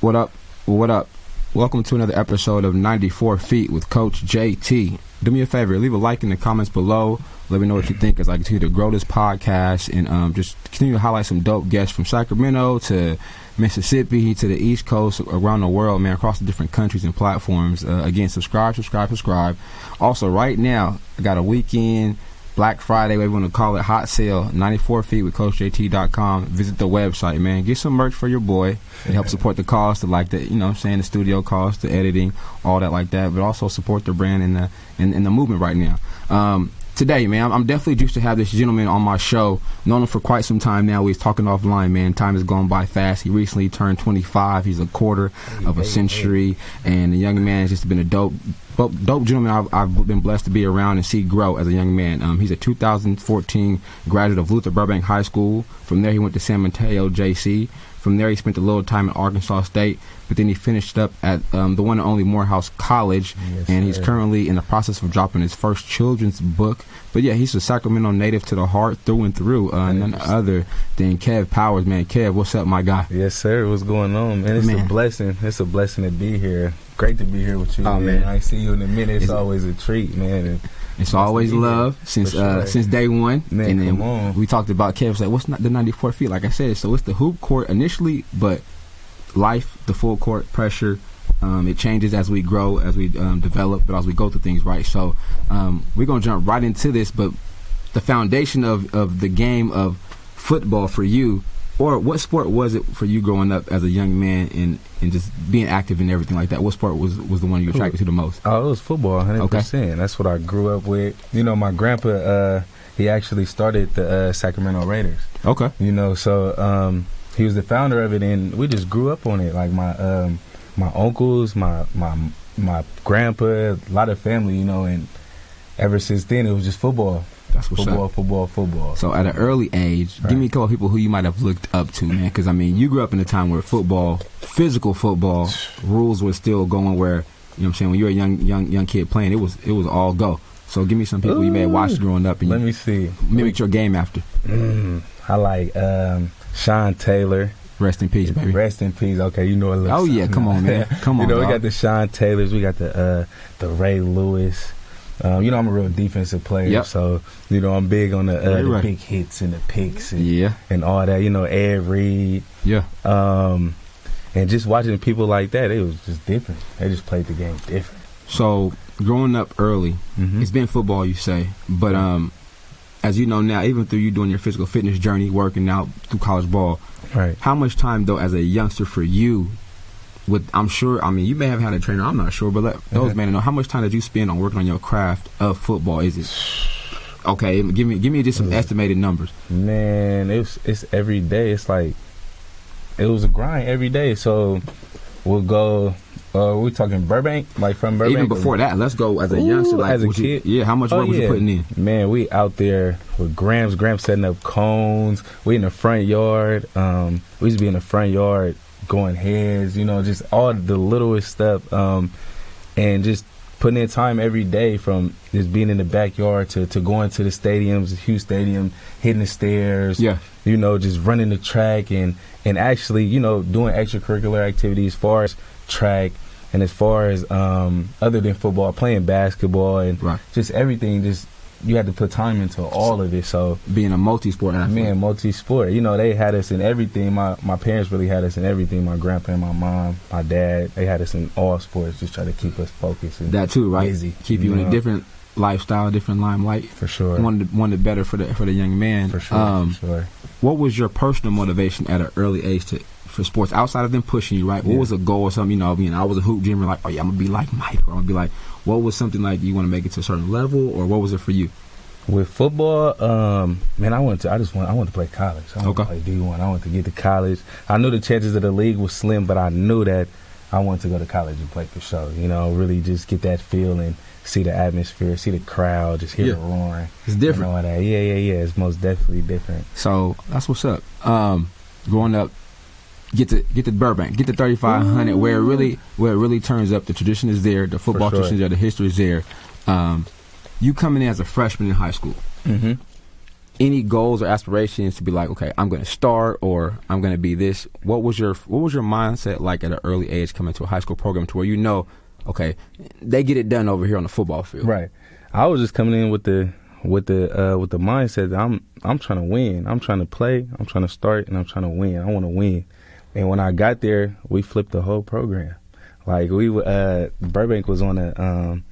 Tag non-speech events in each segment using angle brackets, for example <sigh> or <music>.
What up? What up? Welcome to another episode of 94 Feet with Coach JT. Do me a favor, leave a like in the comments below. Let me know what you think as I continue to grow this podcast and um, just continue to highlight some dope guests from Sacramento to Mississippi to the East Coast, around the world, man, across the different countries and platforms. Uh, again, subscribe, subscribe, subscribe. Also, right now, I got a weekend Black Friday, whatever you want to call it, hot sale, 94 feet with CoachJT.com. Visit the website, man. Get some merch for your boy. It helps support the cost, the like the you know, I'm saying the studio cost, the editing, all that like that. But also support the brand and the and, and the movement right now. Um, today, man, I'm definitely juiced to have this gentleman on my show. Known him for quite some time now. We're talking offline, man. Time has gone by fast. He recently turned 25. He's a quarter of a century, and the young man has just been a dope dope gentleman I've, I've, been blessed to be around and see grow as a young man. Um, he's a 2014 graduate of Luther Burbank High School. From there, he went to San Mateo JC. From there, he spent a little time at Arkansas State, but then he finished up at um, the one and only Morehouse College, yes, and he's sir. currently in the process of dropping his first children's book. But yeah, he's a Sacramento native to the heart through and through. Uh, none other than Kev Powers, man. Kev, what's up, my guy? Yes, sir. What's going on, man? It's man. a blessing. It's a blessing to be here great to be here with you. Oh, man. man. I see you in a minute. It's, it's always a treat, man. And it's always love since uh, sure. uh, since day one. Man, and then on. we talked about Kev like, what's not the 94 feet? Like I said, so it's the hoop court initially, but life, the full court pressure. Um, it changes as we grow, as we um, develop, but as we go through things, right? So um, we're gonna jump right into this, but the foundation of, of the game of football for you or what sport was it for you growing up as a young man and, and just being active and everything like that? What sport was was the one you attracted to the most? Oh, it was football, hundred okay. percent. That's what I grew up with. You know, my grandpa, uh, he actually started the uh, Sacramento Raiders. Okay. You know, so um, he was the founder of it, and we just grew up on it. Like my um, my uncles, my my my grandpa, a lot of family, you know, and ever since then it was just football. That's what's football, up. Football, football, So at an early age, right. give me a couple of people who you might have looked up to, man. Because I mean, you grew up in a time where football, physical football, <sighs> rules were still going. Where you know what I'm saying when you were a young young young kid playing, it was it was all go. So give me some people Ooh. you may have watched growing up. And Let me see. Mimic your game after. Mm, I like um, Sean Taylor. Rest in peace, baby. Rest in peace. Okay, you know a little. Oh yeah, come on, man. Come <laughs> on. you know, dog. we got the Sean Taylors. We got the uh, the Ray Lewis. Um, you know, I'm a real defensive player, yep. so you know I'm big on the, uh, the right. big hits and the picks and yeah. and all that. You know, Ed Reed, yeah. Um, and just watching people like that, it was just different. They just played the game different. So growing up early, mm-hmm. it's been football, you say, but um, as you know now, even through you doing your physical fitness journey, working out through college ball, right? How much time though, as a youngster, for you with I'm sure I mean you may have had a trainer I'm not sure but let those mm-hmm. men know how much time did you spend on working on your craft of football is it okay give me give me just some estimated numbers man it's it's every day it's like it was a grind every day so we'll go uh, we talking Burbank, like from Burbank. Even before that, let's go as a Ooh, youngster, like as a kid. You, yeah, how much work oh, was you putting in? Man, we out there with Grams. Grams setting up cones. We in the front yard. Um, we used to be in the front yard going heads, you know, just all the littlest stuff, um, and just putting in time every day from just being in the backyard to, to going to the stadiums, the Hughes Stadium, hitting the stairs, yeah, you know, just running the track and and actually, you know, doing extracurricular activities as far as track and as far as um, other than football, playing basketball and right. just everything, just you had to put time into all of it. So being a multi-sport athlete, man, multi-sport. You know, they had us in everything. My my parents really had us in everything. My grandpa and my mom, my dad, they had us in all sports. Just try to keep us focused. And that too, right? Busy, keep you, you in know? a different lifestyle, different limelight. For sure. One the better for the for the young man. For sure. Um, for sure. What was your personal motivation at an early age to for sports outside of them pushing you, right? What was a goal or something? You know, I mean, I was a hoop dreamer, like, oh yeah, I'm gonna be like Mike, or I'm gonna be like, what was something like you want to make it to a certain level, or what was it for you? With football, um, man, I wanted to. I just want. I wanted to play college. I wanted okay. to play D one. I wanted to get to college. I knew the chances of the league was slim, but I knew that I wanted to go to college and play for sure. You know, really just get that feeling, see the atmosphere, see the crowd, just hear yeah. the roaring. It's different. Know that. Yeah, yeah, yeah. It's most definitely different. So that's what's up. Um, growing up, get to get to Burbank, get to thirty five hundred, where it really where it really turns up. The tradition is there, the football sure. tradition is there, the history is there. Um, you coming in as a freshman in high school. Mm-hmm. any goals or aspirations to be like, okay, I'm going to start or I'm going to be this? What was your what was your mindset like at an early age coming to a high school program to where you know, okay, they get it done over here on the football field? Right. I was just coming in with the with the uh, with the mindset that I'm I'm trying to win. I'm trying to play. I'm trying to start, and I'm trying to win. I want to win. And when I got there, we flipped the whole program. Like we uh, Burbank was on a um,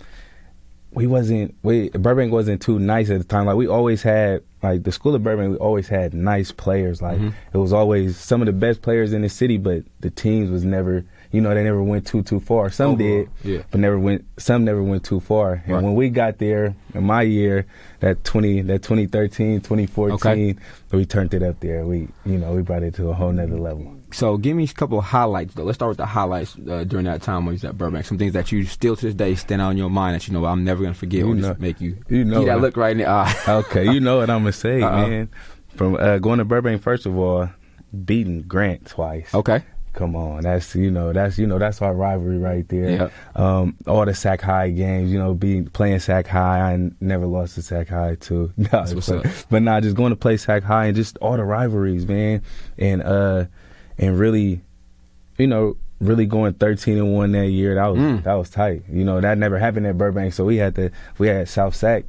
we wasn't we Burbank wasn't too nice at the time. Like we always had like the school of Burbank, we always had nice players. Like Mhm. it was always some of the best players in the city, but the teams was never you know they never went too too far. Some Overall, did, yeah. but never went. Some never went too far. And Right. when we got there in my year, that twenty that 2013, 2014, Okay. we turned it up there. We you know we brought it to a whole nother level. So give me a couple of highlights though. Let's start with the highlights uh, during that time when was at Burbank. Some things that you still to this day stand out in your mind that you know I'm never gonna forget You know- just make you you know that look right in the eye. <laughs> Okay, you know what I'm gonna say, Uh-oh. man. From uh, going to Burbank, first of all, beating Grant twice. okay. Come on, that's you know that's you know that's our rivalry right there. Yeah. Um, all the Sac High games, you know, being playing Sac High, I never lost to Sac High too. <laughs> No, but, but nah, just going to play Sac High and just all the rivalries, man, and uh, and really, you know, really going thirteen and one that year. That was Mm. that was tight. You know, that never happened at Burbank, so we had to we had South Sac.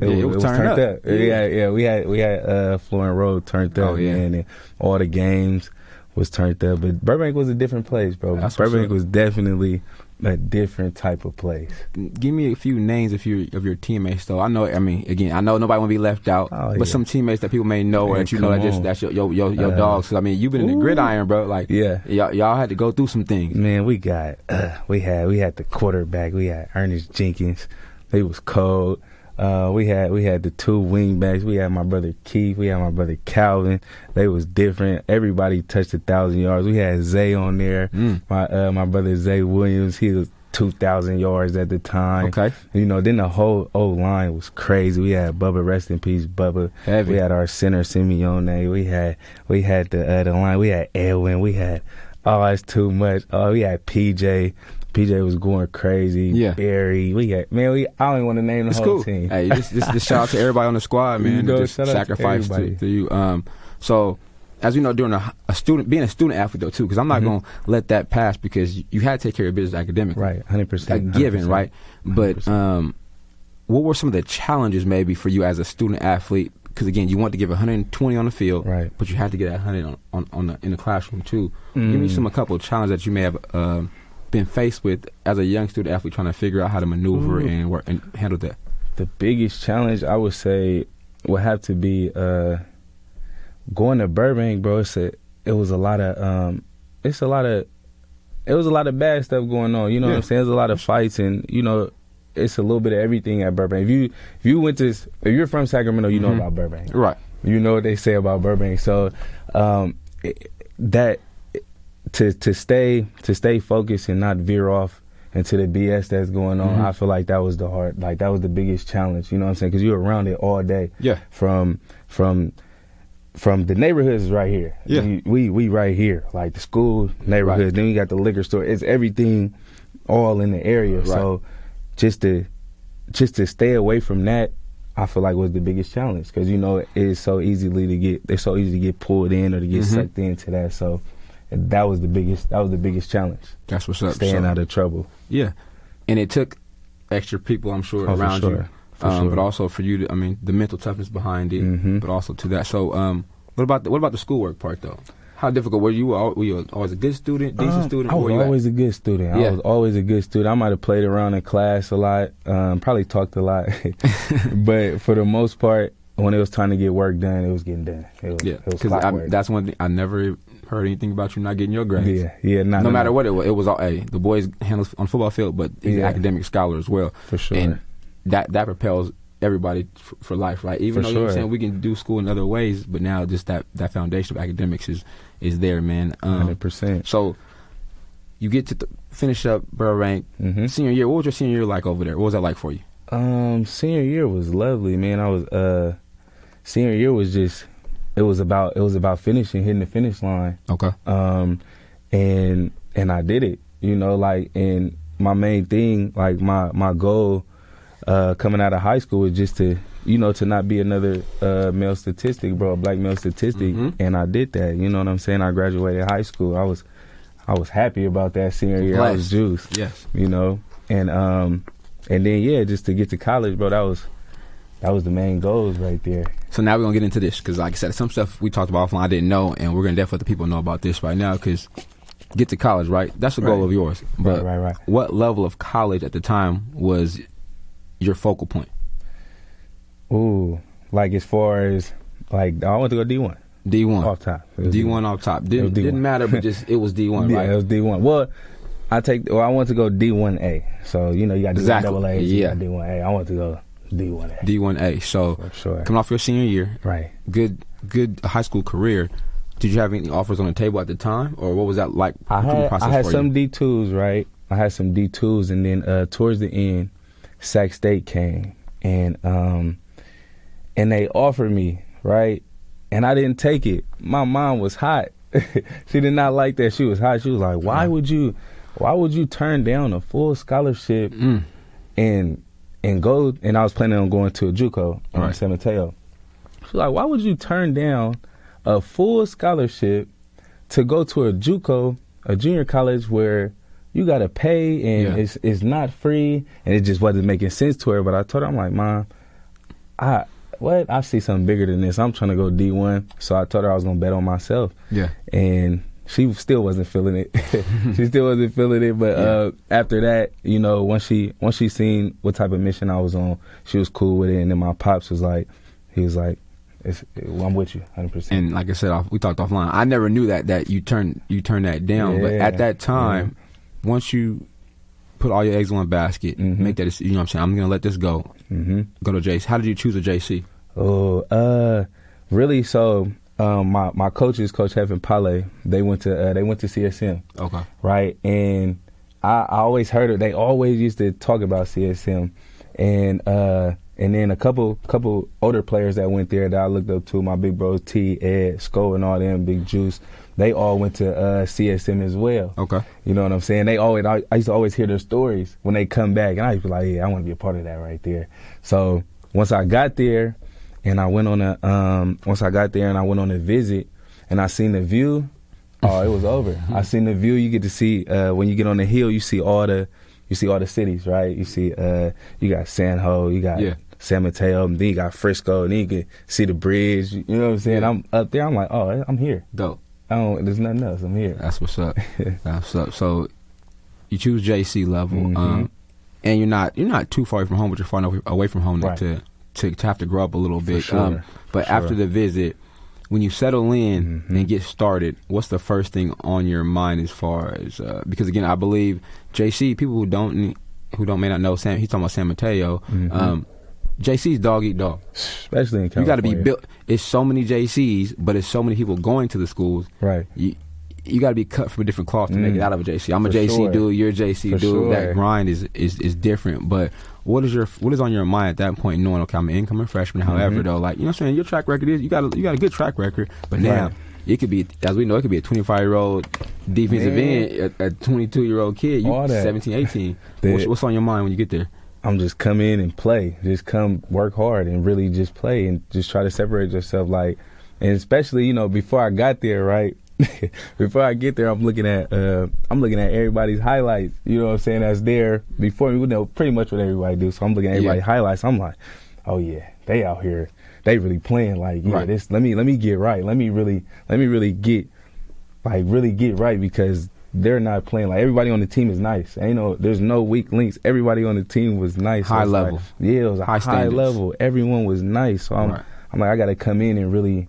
Yeah, it was turned up. Yeah. Yeah. yeah, We had we had uh, Florin Road turned up, Oh, yeah. man, and all the games was turned up. But Burbank was a different place, bro. That's Burbank was definitely a different type of place. Give me a few names of your of your teammates though. I know. I mean, again, I know nobody want to be left out, Oh, but yeah. some teammates that people may know or that you know that just that's your your your, your Uh, dogs. I mean, you've been in the ooh. gridiron, bro. Like, Yeah. y'all, y'all had to go through some things. Man, we got uh, we had we had the quarterback. We had Ernest Jenkins. He was cold. Uh, we had we had the two wingbacks. We had my brother Keith. We had my brother Calvin. They was different. Everybody touched a thousand yards. We had Zay on there. Mm. My uh, my brother Zay Williams. He was two thousand yards at the time. Okay. You know, then the whole old line was crazy. We had Bubba, rest in peace, Bubba. Heavy. We had our center Simeone. We had we had the uh, the line. We had Edwin. We had oh, it's too much. Oh, we had PJ. PJ was going crazy. Yeah. Barry. We had man. We I don't even want to name the It's whole cool. team. Hey, just, <laughs> shout out to everybody on the squad, man. To just out to sacrifice to, to you. Um, so, as you know, during a, a student, being a student athlete though too, because I'm not Mhm. going to let that pass because you, you had to take care of your business academically. Right, hundred a percent. given, right? But 100%. um, what were some of the challenges maybe for you as a student athlete? Because again, you want to give 120 on the field, Right. But you had to get that 100 on, on, on the, in the classroom too. Give me Mm. some a couple of challenges that you may have um, been faced with as a young student athlete trying to figure out how to maneuver Ooh. and work and handle that. the biggest challenge I would say would have to be uh, going to Burbank, bro. It's a, it was a lot of um, it's a lot of it was a lot of bad stuff going on. You know what I'm saying? There's a lot of fights, and you know, it's a little bit of everything at Burbank. If you if you went to if you're from Sacramento, you know Mhm. about Burbank. Right. You know what they say about Burbank. So um, it- that to to stay to stay focused and not veer off into the BS that's going on. Mhm. I feel like that was the hard, like that was the biggest challenge. You know what I'm saying? Because you're around it all day. Yeah. From from from the neighborhoods right here. Yeah. we we, we right here. Like the school neighborhoods. Right. Then you got the liquor store. It's everything all in the area. Right. So just to just to stay away from that, I feel like was the biggest challenge because you know it's so easily to get it's so easy to get pulled in or to get Mhm. sucked into that. So that was the biggest that was the biggest challenge. That's what's up. Staying So, out of trouble. Yeah, and it took extra people, I'm sure, Oh, around you, sure. For um, sure. but also for you to, I mean, the mental toughness behind it, Mhm. but also to that. So, um, what about the, what about the schoolwork part though? How difficult were you? Were you always a good student, decent Um, student? I was you at? always a good student. Yeah. I was always a good student. I might have played around in class a lot, um, probably talked a lot, <laughs> <laughs> but for the most part, when it was time to get work done, it was getting done. It was, yeah, because that's one thing I never heard anything about you not getting your grades. yeah, yeah. Nah, no matter what it was, it was all. Hey, the boys handle on the football field, but he's an academic scholar as well. for sure. and that that propels everybody f- for life, right? Even For though you know I'm saying we can do school in other ways, but now just that that foundation of academics is is there, man. Um, Hundred percent. so you get to th- finish up Burbank Mm-hmm. senior year. What was your senior year like over there? What was that like for you? Um, senior year was lovely, man. I was uh, senior year was just it was about it was about finishing, hitting the finish line. Okay. um, and and I did it. You know, like and my main thing, like my my goal, uh, coming out of high school was just to you know, to not be another uh, male statistic, bro, a black male statistic, Mhm. and I did that. You know what I'm saying? I graduated high school. I was, I was happy about that senior year. I was Blessed. juiced, Yes. you know, and um, and then yeah, just to get to college, bro, that was, that was the main goals right there. So now we're gonna get into this because, like I said, some stuff we talked about offline I didn't know, and we're gonna definitely let the people know about this right now because get to college, right? That's the goal of yours. But right, right, right. what level of college at the time was your focal point? Ooh, like as far as like I want to go D one D one. off top. D one off top. Didn't, was D1. didn't matter, but just it was D one, <laughs> Yeah, right? it was D one. Well, I take. Well, I want to go D one A. So you know you got D Exactly. double A. Yeah. D one A. I want to go D one A. D one A. So sure. coming off your senior year, Right. good good high school career. Did you have any offers on the table at the time, or what was that like? I had process I had some? D twos, right? I had some D twos, and then uh, towards the end, Sac State came, and um, and they offered me right, and I didn't take it. My mom was hot. <laughs> she did not like that. She was hot. She was like, "Why would you? Why would you turn down a full scholarship Mm. and and go?" And I was planning on going to a JUCO in Right. San Mateo. She's like, "Why would you turn down a full scholarship to go to a JUCO, a junior college where you got to pay and Yeah. it's it's not free and it just wasn't making sense to her. But I told her, I'm like, Mom, I what I see something bigger than this. I'm trying to go D1, so I told her I was gonna bet on myself, Yeah. and she still wasn't feeling it. <laughs> she still wasn't feeling it. But uh, after that, you know, once she once she seen what type of mission I was on, she was cool with it. And then my pops was like, he was like, it's, I'm with you, 100. percent And like I said, off, we talked offline. I never knew that that you turned you turned that down. But at that time, once you put all your eggs in one basket, Mhm. make that you know what I'm saying. I'm gonna let this go. hmm Go to JC. How did you choose a JC? Oh, uh, really? So, um, my my coaches, Coach Heaven Pale, they went to uh, they went to CSM, Okay. right? And I, I always heard it. They always used to talk about CSM, and uh, and then a couple couple older players that went there that I looked up to, my big bros T, Ed, Sco, and all them, Big Juice. They all went to uh, CSM as well. Okay. You know what I'm saying? They always I, I used to always hear their stories when they come back, and I used to be like, yeah, I want to be a part of that right there. So once I got there, and I went on a um, once I got there and I went on a visit, and I seen the view. Oh, it was over. <laughs> I seen the view. You get to see uh, when you get on the hill. You see all the you see all the cities, right? You see uh, you got San Ho, you got Yeah. San Mateo, and then you got Frisco, and then you can see the bridge. You know what I'm saying? Yeah. I'm up there. I'm like, oh, I'm here. Dope. I don't. There's nothing else. I'm here. That's what's up. <laughs> That's what's up. So you choose JC level, Mhm. um, and you're not you're not too far from home, but you're far enough away from home Right. to, to to have to grow up a little bit. sure. Um, but For after the visit, when you settle in Mhm. and get started, what's the first thing on your mind as far as uh, because again, I believe JC people who don't who don't may not know Sam. He's talking about San Mateo. Mhm. Um, JC's dog eat dog. Especially in You got to be built. It's so many JCs, but it's so many people going to the schools Right. you you got to be cut from a different cloth to make Mm. it out of a JC. I'm a JC sure. dude. You're a JC For dude. sure. That grind is, is is different. But what is your what is on your mind at that point? Knowing okay, I'm an incoming freshman. However, Mhm. though, like you know, what I'm saying your track record is you got a, you got a good track record. But now Right. it could be as we know it could be a 25 year old defensive Man. end, a, a 22 year old kid. You All that. 17, 18. <laughs> The- what's, what's on your mind when you get there? I'm just come in and play. Just come work hard and really just play and just try to separate yourself. Like, and especially you know before I got there, right? <laughs> before I get there, I'm looking at uh, I'm looking at everybody's highlights. You know what I'm saying? That's there before me. You know pretty much what everybody do. So I'm looking at everybody's Yeah. highlights. I'm like, oh yeah, they out here. They really playing. Like yeah, Right. this. Let me let me get right. Let me really let me really get like really get right because they're not playing like everybody on the team is nice. Ain't no there's no weak links. Everybody on the team was nice. High it's like- level. yeah, it was a High high, level. Everyone was nice. So I'm Right. I'm like I gotta come in and really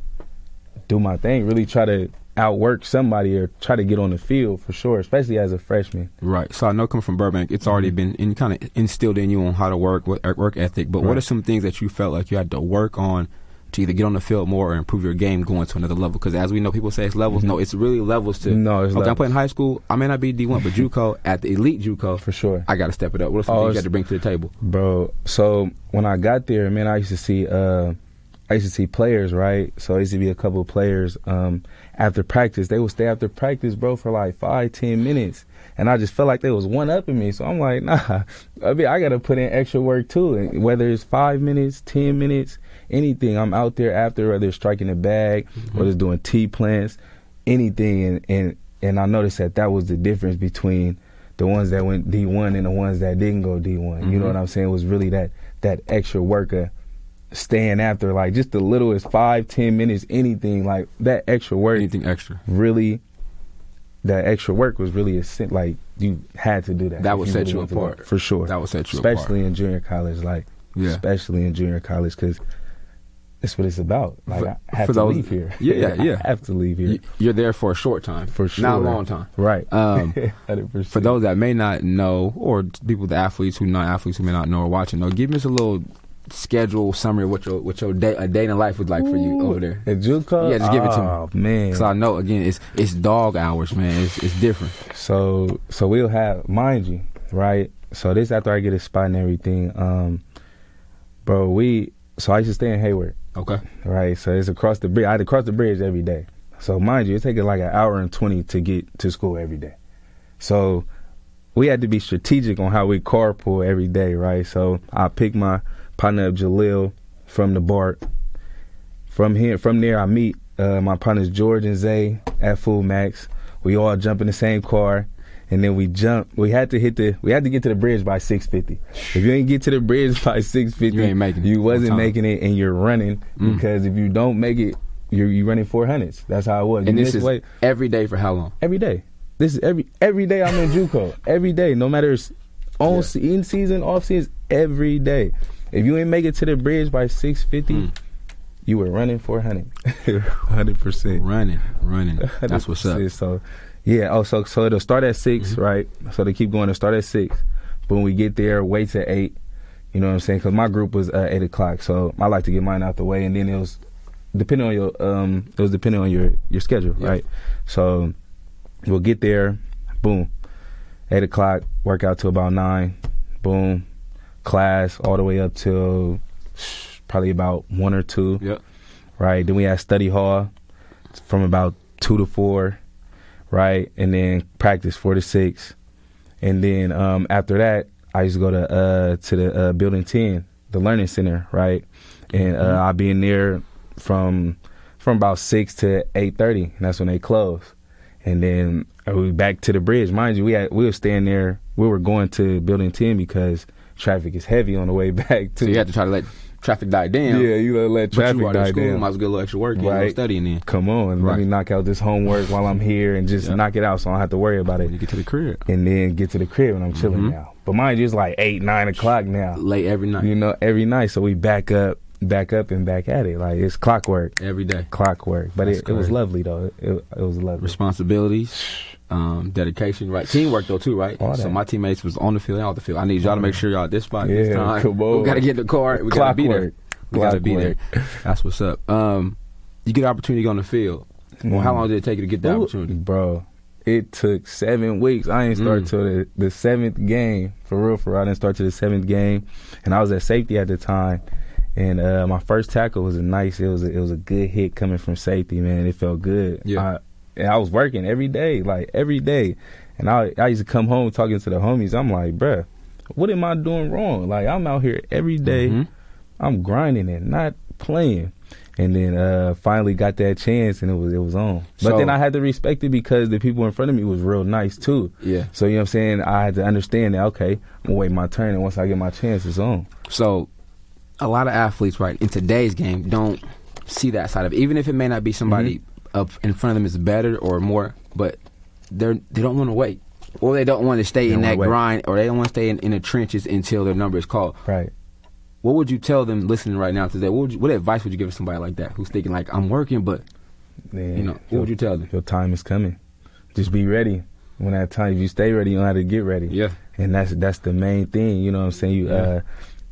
do my thing, really try to outwork somebody or try to get on the field for sure, especially as a freshman. Right. So I know coming from Burbank, it's already been in, kind of instilled in you on how to work, what work ethic. But what are some things that you felt like you had to work on to either get on the field more or improve your game going to another level? Because as we know, people say it's levels. No, it's really levels to. Mm-hmm. No, it's okay, I'm playing high school. I may not be D1, but JUCO <laughs> at the elite JUCO, For sure. I got to step it up. What are some Oh, things you got to bring to the table? Bro, so when I got there, man, I used to see uh I used to see players, right? So I used to be a couple of players um after practice. They would stay after practice, bro, for like five, ten minutes. and I just felt like they was one up in me. So I'm like, <laughs> nah, I mean, I got to put in extra work too. And whether it's five minutes, ten minutes, anything, I'm out there after, whether it's striking the bag, Mm-hmm. whether it's doing T plants, anything. And and and I noticed that that was the difference between the ones that went D1 and the ones that didn't go D1. You know Mhm. what I'm saying? It was really that that extra work of staying after, like just the littlest five, ten minutes, anything like that extra work Anything extra. really that extra work was really a sin- like you had to do that. That would set really you wanted to go. apart. for sure. That would set you apart. especially in junior college, like Yeah. especially in junior college, because that's what it's about. Like For- I have to those- leave here. Yeah, yeah, <laughs> yeah. I have to leave here You're there for a short time. for sure. Not a long time. right? Um, <laughs> For those that may not know, or people, the athletes who not athletes who may not know or watching, know, give us a little schedule summary what your what your day a day in life was like for you over there. at JUCO, Yeah, just give it to me. oh, man. So I know again, it's it's dog hours, man. It's it's different. So so we'll have mind you, right? So this after I get a spot and everything, um, bro. We so I used to stay in Hayward, Okay. right? So it's across the bridge. I had to cross the bridge every day. So mind you, it taking like an hour and twenty to get to school every day. So we had to be strategic on how we carpool every day, right? So I pick my partner Jalil from the BART. From here, from there, I meet uh, my partners George and Zay at Full Max. We all jump in the same car, and then we jump. We had to hit the. We had to get to the bridge by six fifty. If you ain't get to the bridge <laughs> by six fifty, You ain't making it You wasn't making it, and you're running Mm. because if you don't make it, you're you running four hundreds. That's how it was. You And this is weight every day for how long? every day. This is every every day I'm in JUCO. <laughs> every day, no matter it's on Yeah. in season, off season, every day. If you ain't make it to the bridge by six fifty, Mm. you were running four hundred. <laughs> Hundred percent. Running, running. <laughs> That's what's up. So yeah, oh so so it'll start at 6 Mm-hmm. right? So they keep going to start at six. But when we get there, wait till eight. You know what I'm saying? Because my group was uh, eight o'clock, so I like to get mine out the way, and then it was depending on your um it was depending on your your schedule, Yeah. right? So we'll get there, boom, eight o'clock, work out till about nine, boom, class all the way up till probably about one or two Yep. right? Then we had study hall from about two to four, right? And then practice four to six, and then um, after that, I used to go to uh, to the uh, building ten, the learning center, right? And uh, I'll be in there from from about six to eight thirty, and that's when they close. And then uh, we back to the bridge. Mind you, we had we were staying there. We were going to building ten because traffic is heavy on the way <laughs> back. too. So you have to try to let traffic die down. yeah, you let But traffic you are die school, down. might as well get a little extra work right. Right. studying in. come on, let me knock out this homework while I'm here and just Yeah. knock it out so I don't have to worry about When it. you get to the crib, And then get to the crib and I'm chilling Mhm. now. But mind you, it's like eight, nine o'clock now. late every night, You know, every night. So we back up, back up and back at it. Like it's clockwork. every day. Clockwork. But it, it was lovely though. It, it was lovely. Responsibilities, <sighs> <laughs> um, dedication, right? Teamwork though too, right? All So that. my teammates was on the field and off the field. I need y'all to make sure y'all at this spot. Yeah, this time. come on. We gotta get in the car. We gotta be there. Clockwork. We gotta be there. <laughs> That's what's up. Um, you get an opportunity to go on the field. Well, how Mm. long did it take you to get that Ooh, opportunity? Bro, it took seven weeks. I didn't start Mm. till the, the seventh game. For real, for real. I didn't start till the seventh game. And I was at safety at the time. And uh, my first tackle was a nice. It was a, it was a good hit coming from safety. Man, it felt good. Yeah. I, and I was working every day, like every day. And I I used to come home talking to the homies. I'm like, bruh, what am I doing wrong? Like I'm out here every day. Mhm. I'm grinding and not playing. And then uh finally got that chance and it was it was on. But So- then I had to respect it because the people in front of me was real nice too. Yeah. So you know what I'm saying? I had to understand that okay, I'm gonna wait my turn and once I get my chance it's on. So, a lot of athletes, right, in today's game, don't see that side of it. Even if it may not be somebody Mm-hmm. Up in front of them is better or more, but they're they don't want to wait, or they don't want to stay in that wait. grind, or they don't want to stay in, in the trenches until their number is called. Right. What would you tell them listening right now today? What you, what advice would you give somebody like that who's thinking like I'm working, but Then you know, what your- would you tell them? Your time is coming. Just be ready. When that time if you stay ready, you know how to get ready. Yeah, And that's that's the main thing, you know what I'm saying? You Yeah. uh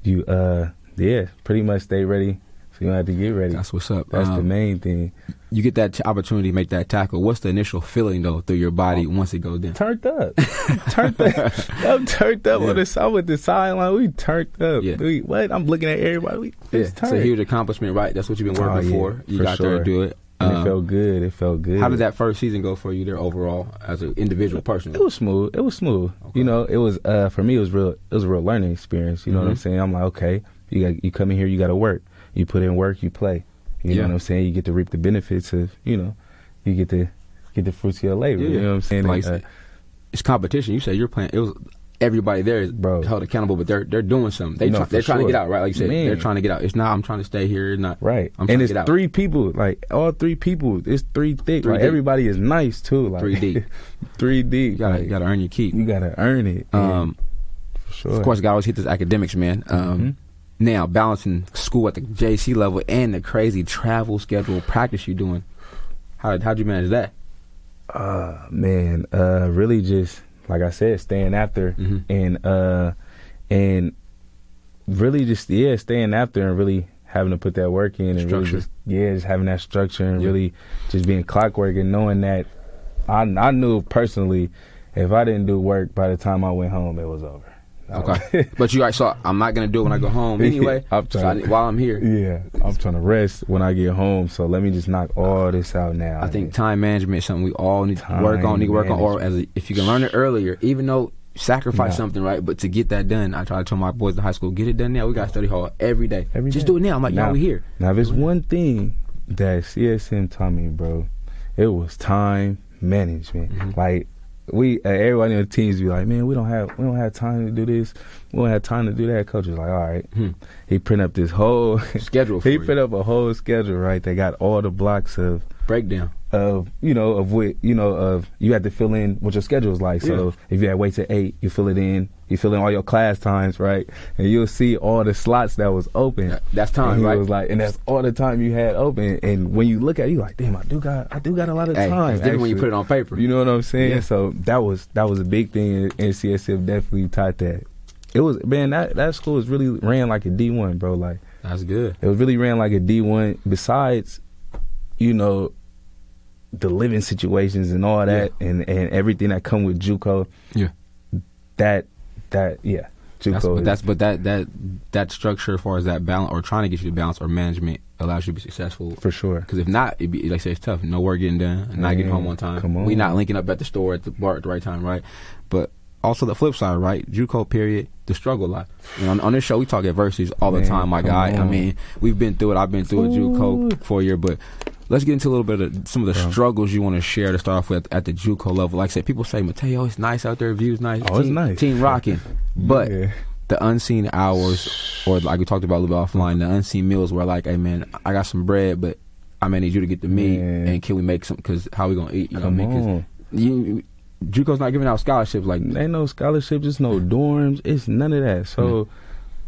you uh yeah, pretty much stay ready so you don't have to get ready. that's what's up. That's the Um, main thing. You get that opportunity to make that tackle. What's the initial feeling though through your body once it goes down? turned up. <laughs> turned up. I'm turned up Yeah. on the I'm with the sideline. We turned up. Yeah. We, what? I'm looking at everybody. We Yeah, it's it's a huge accomplishment, right? That's what you've been Oh, working yeah, for. You for got there to do it. And Um, it felt good. It felt good. How did that first season go for you there overall as an individual person? It was smooth. It was smooth. Okay. You know, it was uh for me. It was real. It was a real learning experience. You know what I'm Mhm. saying? I'm like, okay, you got you come in here, you got to work. You put in work, you play. You Yeah. know what I'm saying? You get to reap the benefits of you know, you get to get the fruits of your labor. Yeah. You know what I'm saying? Like, uh, it's competition. You say you're playing. It was everybody there is Bro. held accountable, but they're they're doing something. They no, try, they're trying to get out, right? Like you said, Man. they're trying to get out. It's not. I'm trying to stay here. It's not right. I'm and to it's get out. three people. Like all three people. It's three thick. Three like deep. everybody is nice too. Like Three deep. <laughs> three deep. You gotta Like, you gotta earn your keep. you gotta earn it. Um, for sure. of course, gotta always hit this academics, man. Um, Mhm. Now balancing school at the JC level and the crazy travel schedule practice you're doing. How how'd you manage that? Uh man, uh really just like I said, staying after Mhm. and uh and really just yeah, staying after and really having to put that work in and really just yeah, just having that structure and Yeah. really just being clockwork and knowing that I I knew personally if I didn't do work by the time I went home it was over. Okay, <laughs> but you guys saw. I'm not gonna do it when I go home anyway. I'm so I, while I'm here, yeah, I'm trying to rest when I get home, so let me just knock all this out now. I think time management is something we all need to Time work on. Need to work on, or as a, if you can learn it earlier, even though sacrifice Yeah. something, right? But to get that done, I try to tell my boys in high school, get it done now. We got to study hall every day. Every Just day. do it now. I'm like, Now. y'all, we here. Now, if there's one thing that CSM taught me, bro, it was time management. Mhm. Like we, uh, everybody on the teams be like, man, we don't have, we don't have time to do this. We don't have time to do that. Coach was like, all right. Hmm. He print up this whole, Schedule <laughs> for he you. print up a whole schedule, right? They got all the blocks of breakdown. Of you know of what you know of you had to fill in what your schedule is like. So Yeah. if you had wait to eight, you fill it in. You fill in all your class times, right? And you'll see all the slots that was open. That's time, and he right? was like, and that's all the time you had open. And when you look at it, you like, damn, I do got, I do got a lot of Hey, time. it's different when you put it on paper. You know what I'm saying? Yeah. So that was that was a big thing, and CSM definitely taught that. It was man that that school was really ran like a D one, bro. Like That's good. it was really ran like a D one. Besides, you know, the living situations and all that, and and everything that come with JUCO. Yeah. That that yeah, JUCO. That's, but is- that's but that that that structure as far as that balance or trying to get you to balance or management allows you to be successful. for sure. Because if not, it'd be like I say it's tough. No work getting done, and not getting home on time. come We not linking up at the store at the bar at the right time, right? But also the flip side, right? JUCO period, the struggle life. You know, on, on this show, we talk adversities all the time, my guy. I mean, we've been through it. I've been through a JUCO Ooh. for a year, but let's get into a little bit of some of the Bro. struggles you want to share to start off with at the JUCO level. Like I said, people say, Mateo, it's nice out there, views nice, Oh, it's team, nice. team rocking, but Yeah. the unseen hours, or like we talked about a little bit offline, the unseen meals where like, hey man, I got some bread, but I may need you to get the meat, Man. and can we make some? Because how we gonna eat? You come know what I mean? 'Cause you, JUCO's not giving out scholarships like Ain't no scholarships, it's no dorms, it's none of that. So,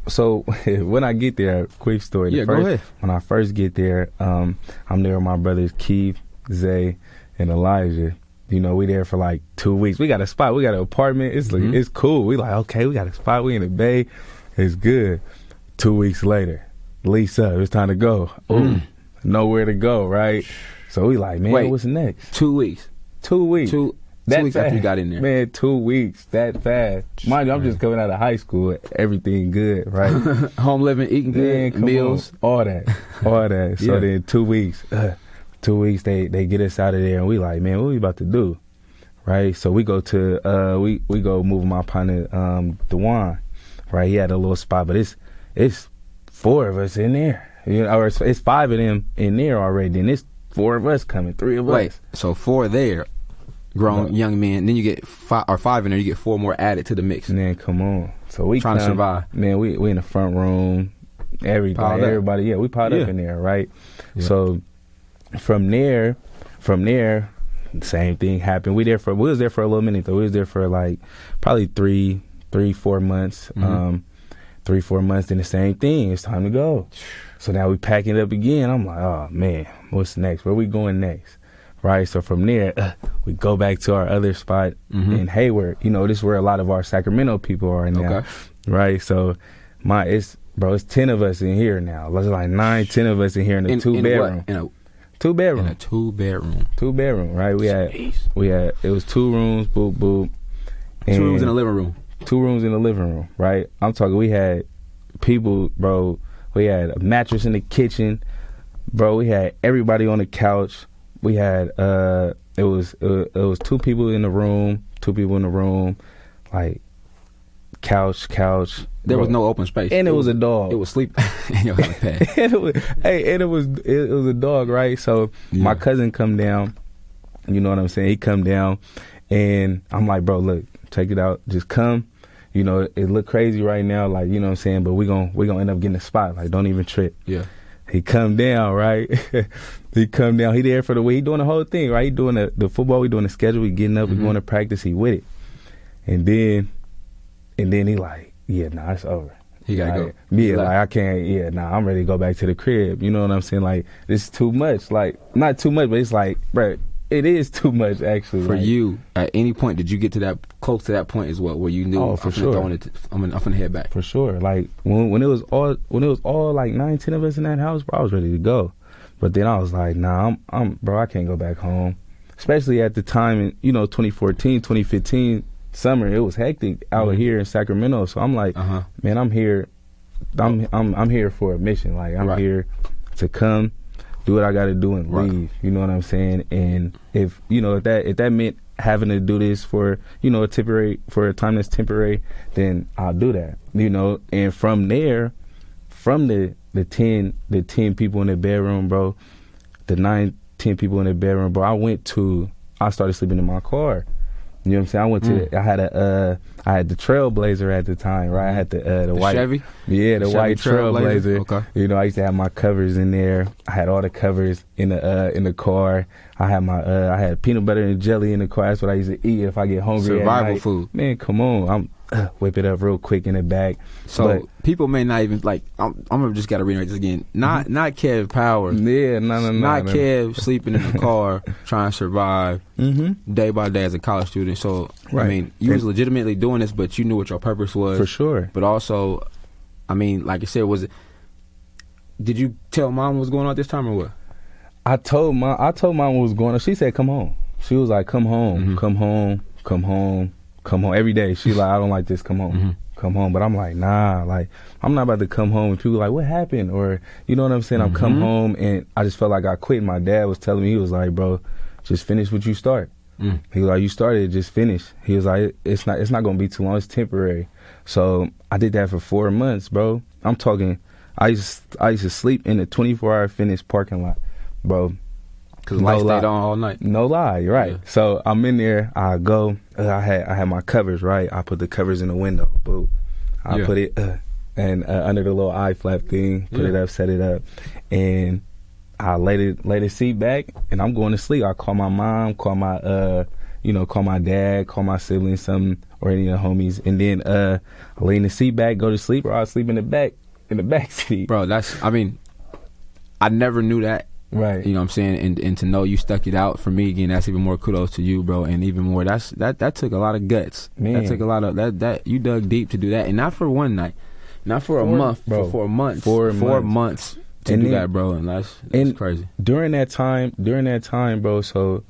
so <laughs> when I get there, quick story. the Yeah, go ahead. When I first get there, um, I'm there with my brothers Keith, Zay, and Elijah. You know, we there for like two weeks. We got a spot. We got an apartment. It's like Mhm. it's cool. We like okay. We got a spot. We in the bay. It's good. Two weeks later, lease up. It's time to go. Ooh, Mm. nowhere to go. Right. So we like, man, Wait. what's next? two weeks, Two weeks. two, two That weeks after you fast. got in there. Man, two weeks, that fast. Mind you, I'm just coming out of high school. Everything good, right? <laughs> Home living, eating good, meals. on. all that, all that. <laughs> So Yeah. then two weeks, uh, two weeks they they get us out of there, and we like, man, what we about to do, right? So we go to uh we we go move my partner um Dewan, right? He had a little spot, but it's it's four of us in there, you know, or it's, it's five of them in there already. Then it's four of us coming, three of Wait, us. so four there, grown No. young men. Then you get five or five in there. You get four more added to the mix. Man, come on. So we Trying to come- survive. Man, we we in the front room. Everything, Piled everybody, yeah, we piled Yeah. up in there, right? Yeah. So from there, from there, same thing happened. We there for we was there for a little minute though. We was there for like probably three, three, four months. Mhm. Um, three, four months. Then the same thing. It's time to go. <sighs> So now we packing it up again. I'm like, oh man, what's next? Where we going next? Right. So from there, uh, we go back to our other spot Mhm. in Hayward. You know, this is where a lot of our Sacramento people are now. Okay. Right. So my it's bro, it's ten of us in here now. There's like nine, ten of us in here in a In, two in bedroom. In a, Two bedroom. in a two bedroom. two bedroom, right? We had Jeez. we had it was two rooms, boop boop. Two rooms in a living room. two rooms in the living room, right? I'm talking we had people, bro, we had a mattress in the kitchen, bro, we had everybody on the couch. We had uh, it was it, it was two people in the room, two people in the room, like couch, couch. There bro. was no open space, and it, was, a dog. It was sleep. in your pad. and it was, hey, and it was it, was a dog, right? So my cousin come down. You know what I'm saying? He come down, and I'm like, bro, look, check it out. Just come. You know, it look crazy right now, like you know what I'm saying, but we gon' we gonna end up getting a spot. Like, don't even trip. Yeah. He come down, right? <laughs> he come down. He there for the way he doing the whole thing, right? He doing the, the football. We doing the schedule. We getting up. We Mhm. going to practice. He with it, and then, and then he like, yeah, nah, it's over. He gotta Like, go. Yeah, He like. I can't. Yeah, nah, I'm ready to go back to the crib. You know what I'm saying? Like this is too much. Like not too much, but it's like, bro, it is too much actually. For like, you, at any point, did you get to that close to that point as well, where you knew Oh, for I'm sure. throw it, I'm gonna, I'm gonna head back. for sure. Like when when it was all when it was all like nine, ten of us in that house, bro, I was ready to go. But then I was like, nah, I'm I'm bro, I can't go back home. Especially at the time in, you know, 2014, 2015 summer, it was hectic out Mhm. here in Sacramento. So I'm like, Uh huh. man, I'm here I'm I'm I'm here for a mission. Like I'm Right. here to come, do what I got to do and Right. leave. You know what I'm saying? And if you know if that if that meant having to do this for you know a temporary for a time that's temporary, then I'll do that. You know, and from there, from the the ten the ten people in the bedroom, bro, the nine ten people in the bedroom, bro. I went to I started sleeping in my car. You know what I'm saying? I went to Mm. I had a uh I had the Trailblazer at the time, right? I had the uh the, The white Chevy. yeah, the Chevy white Trailblazer? Trailblazer. Okay. You know, I used to have my covers in there. I had all the covers in the uh, in the car. I had my uh, I had peanut butter and jelly in the car. That's what I used to eat if I get hungry. Survival food. Man, come on. I'm uh, <clears throat> whip it up real quick in the back. So But- people may not even like. I'm, I'm just gotta reiterate this again. Not not Kev Power. Yeah, no, no, no. not no. Kev sleeping in the car <laughs> trying to survive Mm-hmm. day by day as a college student. So I mean, you was legitimately doing this, but you knew what your purpose was. For sure. But also, I mean, like I said, was it? Did you tell mom what was going on this time or what? I told mom. I told mom what was going on. She said, "Come home." She was like, "Come home, Mhm. come home, come home, come home." Every day, she like, "I don't like this. Come home." Mhm. come home. But I'm like, nah, like I'm not about to come home and people like, what happened? Or you know what I'm saying? I'm come Mhm. home and I just felt like I quit. My dad was telling me he was like, bro, just finish what you start. Mm. He was like, you started, just finish. He was like, it's not, it's not gonna be too long. It's temporary. So I did that for four months, bro. I'm talking. I used, I used to sleep in the 24 hour fitness parking lot, bro. Because No lights lie. stayed on all night. No lie, you're right. Yeah. So I'm in there. I go. Uh, I had I had my covers right. I put the covers in the window. Boo. I Yeah. put it uh, and uh, under the little eye flap thing. Put it up, set it up, and I laid it lay the seat back, and I'm going to sleep. I call my mom, call my uh, you know, call my dad, call my siblings, something or any of the homies, and then uh, I lay in the seat back, go to sleep, or I sleep in the back in the <laughs> back seat. Bro, that's, I mean, I never knew that. Right. You know what I'm saying? And and to know you stuck it out for me again, that's even more kudos to you, bro. And even more, that's that that took a lot of guts. Man. That took a lot of that that you dug deep to do that, and not for one night, not for a month, bro, for four months, four four months. months to And do then- that, bro. And that's that's and- crazy. during that time, during that time, bro. So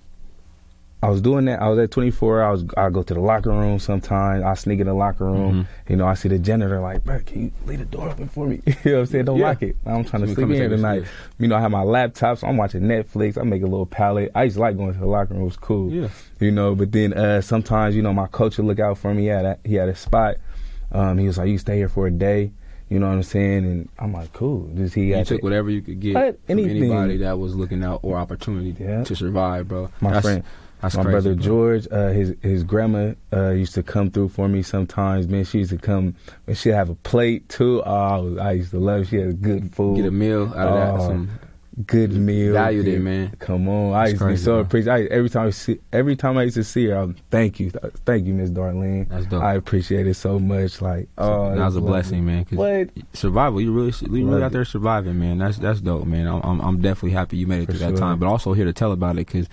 I was doing that. I was at 24. I was. I go to the locker room sometimes. I sneak in the locker room. Mhm. You know, I see the janitor like, bro, can you leave the door open for me? <laughs> you know what I'm saying? Don't Yeah. lock it. I'm trying to sleep in here and take a tonight. sleep. You know, I have my laptop, so I'm watching Netflix. I make a little pallet. I used to like going to the locker room. It was cool. Yeah. You know, but then uh, sometimes, you know, my coach would look out for me. He had a, he had a spot. Um, he was like, you stay here for a day. You know what I'm saying? And I'm like, cool. Just he You took to- whatever you could get from anybody that was looking out or opportunity Yeah. to survive, bro. my that's, friend. That's my crazy, brother bro. George, uh, his his grandma uh, used to come through for me sometimes. Man, she used to come and she'd have a plate too. Oh, I, was- I used to love. It. She had good food, get a meal out of that. Oh, Some good meal. valued it, man. Come on, I used to be so appreciative. Every time I see, every time I used to see her, I'm thank you, thank you, Miss Darlene. That's dope. I appreciate it so much. Like, oh, that was a blessing, man. What? survival. You really, you Love really out there surviving, man. That's that's dope, man. I'm I'm, I'm definitely happy you made it For through that sure. time, but also here to tell about it because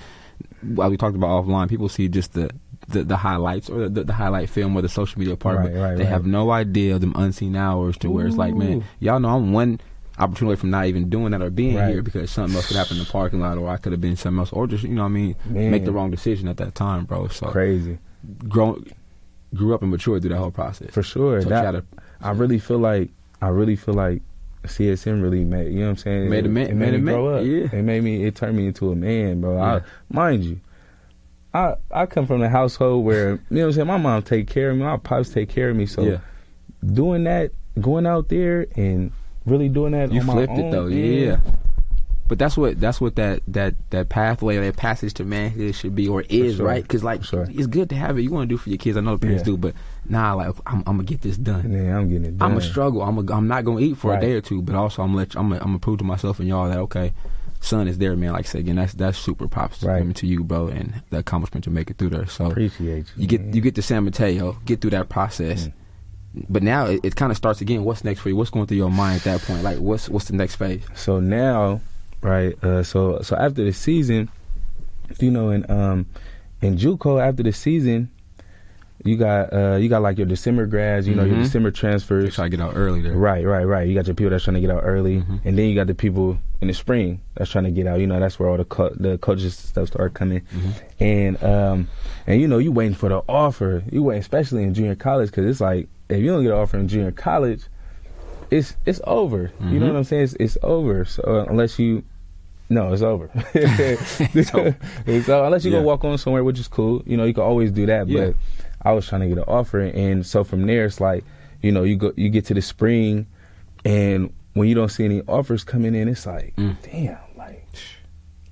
while we talked about offline, people see just the. The, the highlights or the, the highlight film or the social media part, Right, but right, they right. have no idea of them unseen hours to where it's like, man, y'all know I'm one opportunity from not even doing that or being here because something else could happen in the parking lot or I could have been something else or just you know what I mean Man. make the wrong decision at that time, bro. So Crazy grow, grew up and matured through that whole process. for sure. So That- to- I really feel like I really feel like CSM really made you know what I'm saying. Made a it, man- it made, made a me man- grow up. yeah. It made me. It turned me into a man, bro. Yeah. I, mind you, I I come from a household where you know what I'm saying. My mom take care of me. My pops take care of me. So yeah, doing that, going out there and really doing that, you on my flipped own, it though. man, Yeah. But that's what that's what that that that pathway, that passage to manhood should be, or is, sure. right? Because like sure. it's good to have it. You want to do for your kids. I know the parents Yeah. do, but nah, like I'm, I'm gonna get this done. And then I'm getting it done. I'm gonna struggle. I'm a, I'm not gonna eat for Right. a day or two, but also I'm let you, I'm gonna, I'm gonna prove to myself and y'all that okay, son is there, man. Like I said again, that's that's super props Right. to you, bro, and the accomplishment to make it through there. So Appreciate you. you get man. you get to San Mateo, get through that process. Mm. But now it, it kind of starts again. What's next for you? What's going through your mind at that point? Like what's what's the next phase? So now, right? Uh, so so after the season, you know, in um in JUCO after the season, you got uh you got like your December grads, you know, your Mhm. December transfers. try to get out early there. Right, right, right. You got your people that's trying to get out early, Mhm. and then you got the people in the spring that's trying to get out. You know, that's where all the co- the coaches stuff start coming, Mhm. and um and you know you waiting for the offer. You wait, especially in junior college, because it's like if you don't get an offer in junior college, it's it's over. You know Mhm. what I'm saying? It's, it's over. So uh, unless you, no, it's over. <laughs> <laughs> it's over. unless you Yeah. go walk on somewhere, which is cool. You know, you can always do that. Yeah. But I was trying to get an offer, and so from there, it's like you know, you go, you get to the spring, and when you don't see any offers coming in, it's like, Mm. damn, like.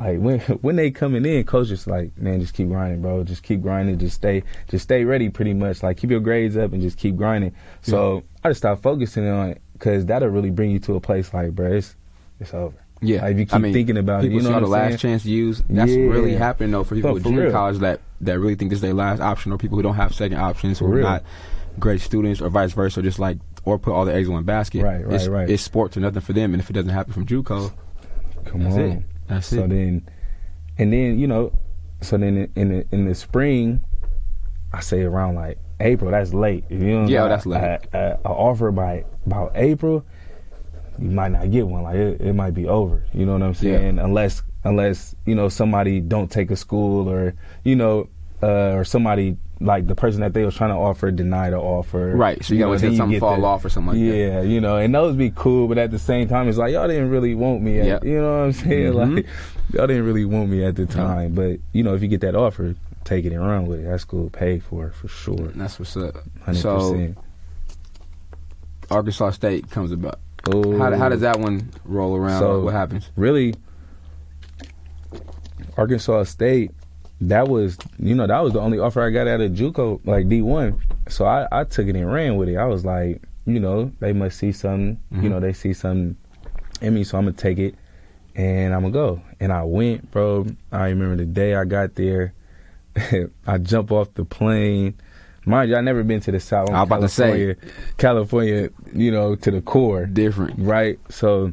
Like when <laughs> when they coming in, coach just like, man, just keep grinding, bro. Just keep grinding. Just stay, just stay ready. Pretty much, like keep your grades up and just keep grinding. So I just stopped focusing on it because that'll really bring you to a place like, bro, it's it's over. Yeah, Like, if you keep I mean, thinking about it, you know the last chance use. That's Yeah. really happening though for people No, with junior real. college that that really think this is their last option, or people who don't have second options, are not great students, or vice versa, just like or put all the eggs in one basket. Right, right, it's, right. It's sports or nothing for them, and if it doesn't happen from JUCO, Come that's on. it. That's so it. So then, and then you know, so then in the in the spring, I say around like April. That's late. If you don't Yeah, got that's late. A offer by about April, you might not get one. Like it, it might be over. You know what I'm Yeah. saying? Unless unless you know somebody don't take a school or you know. Uh, or somebody like the person that they was trying to offer deny the offer. Right, so you gotta wait till then something fall the- off or something like that. yeah, you know, and those would be cool, but at the same time, it's like y'all didn't really want me. At, Yep. You know what I'm saying? Mhm. Like y'all didn't really want me at the time, but you know, if you get that offer, take it and run with it. That's cool. Pay for it for sure. And that's what's up. Hundred So percent. Arkansas State comes about. Oh, How, how does that one roll around? So- what happens? really? Arkansas State. That was, you know, that was the only offer I got out of JUCO, like D one. So I, I took it and ran with it. I was like, you know, they must see something. Mhm. You know, they see something in me, so I'm gonna take it and I'm gonna go. And I went, bro. I remember the day I got there. <laughs> I jump off the plane. Mind you, I never been to the South. I'm about to say. California, California, you know, to the core Different. right? So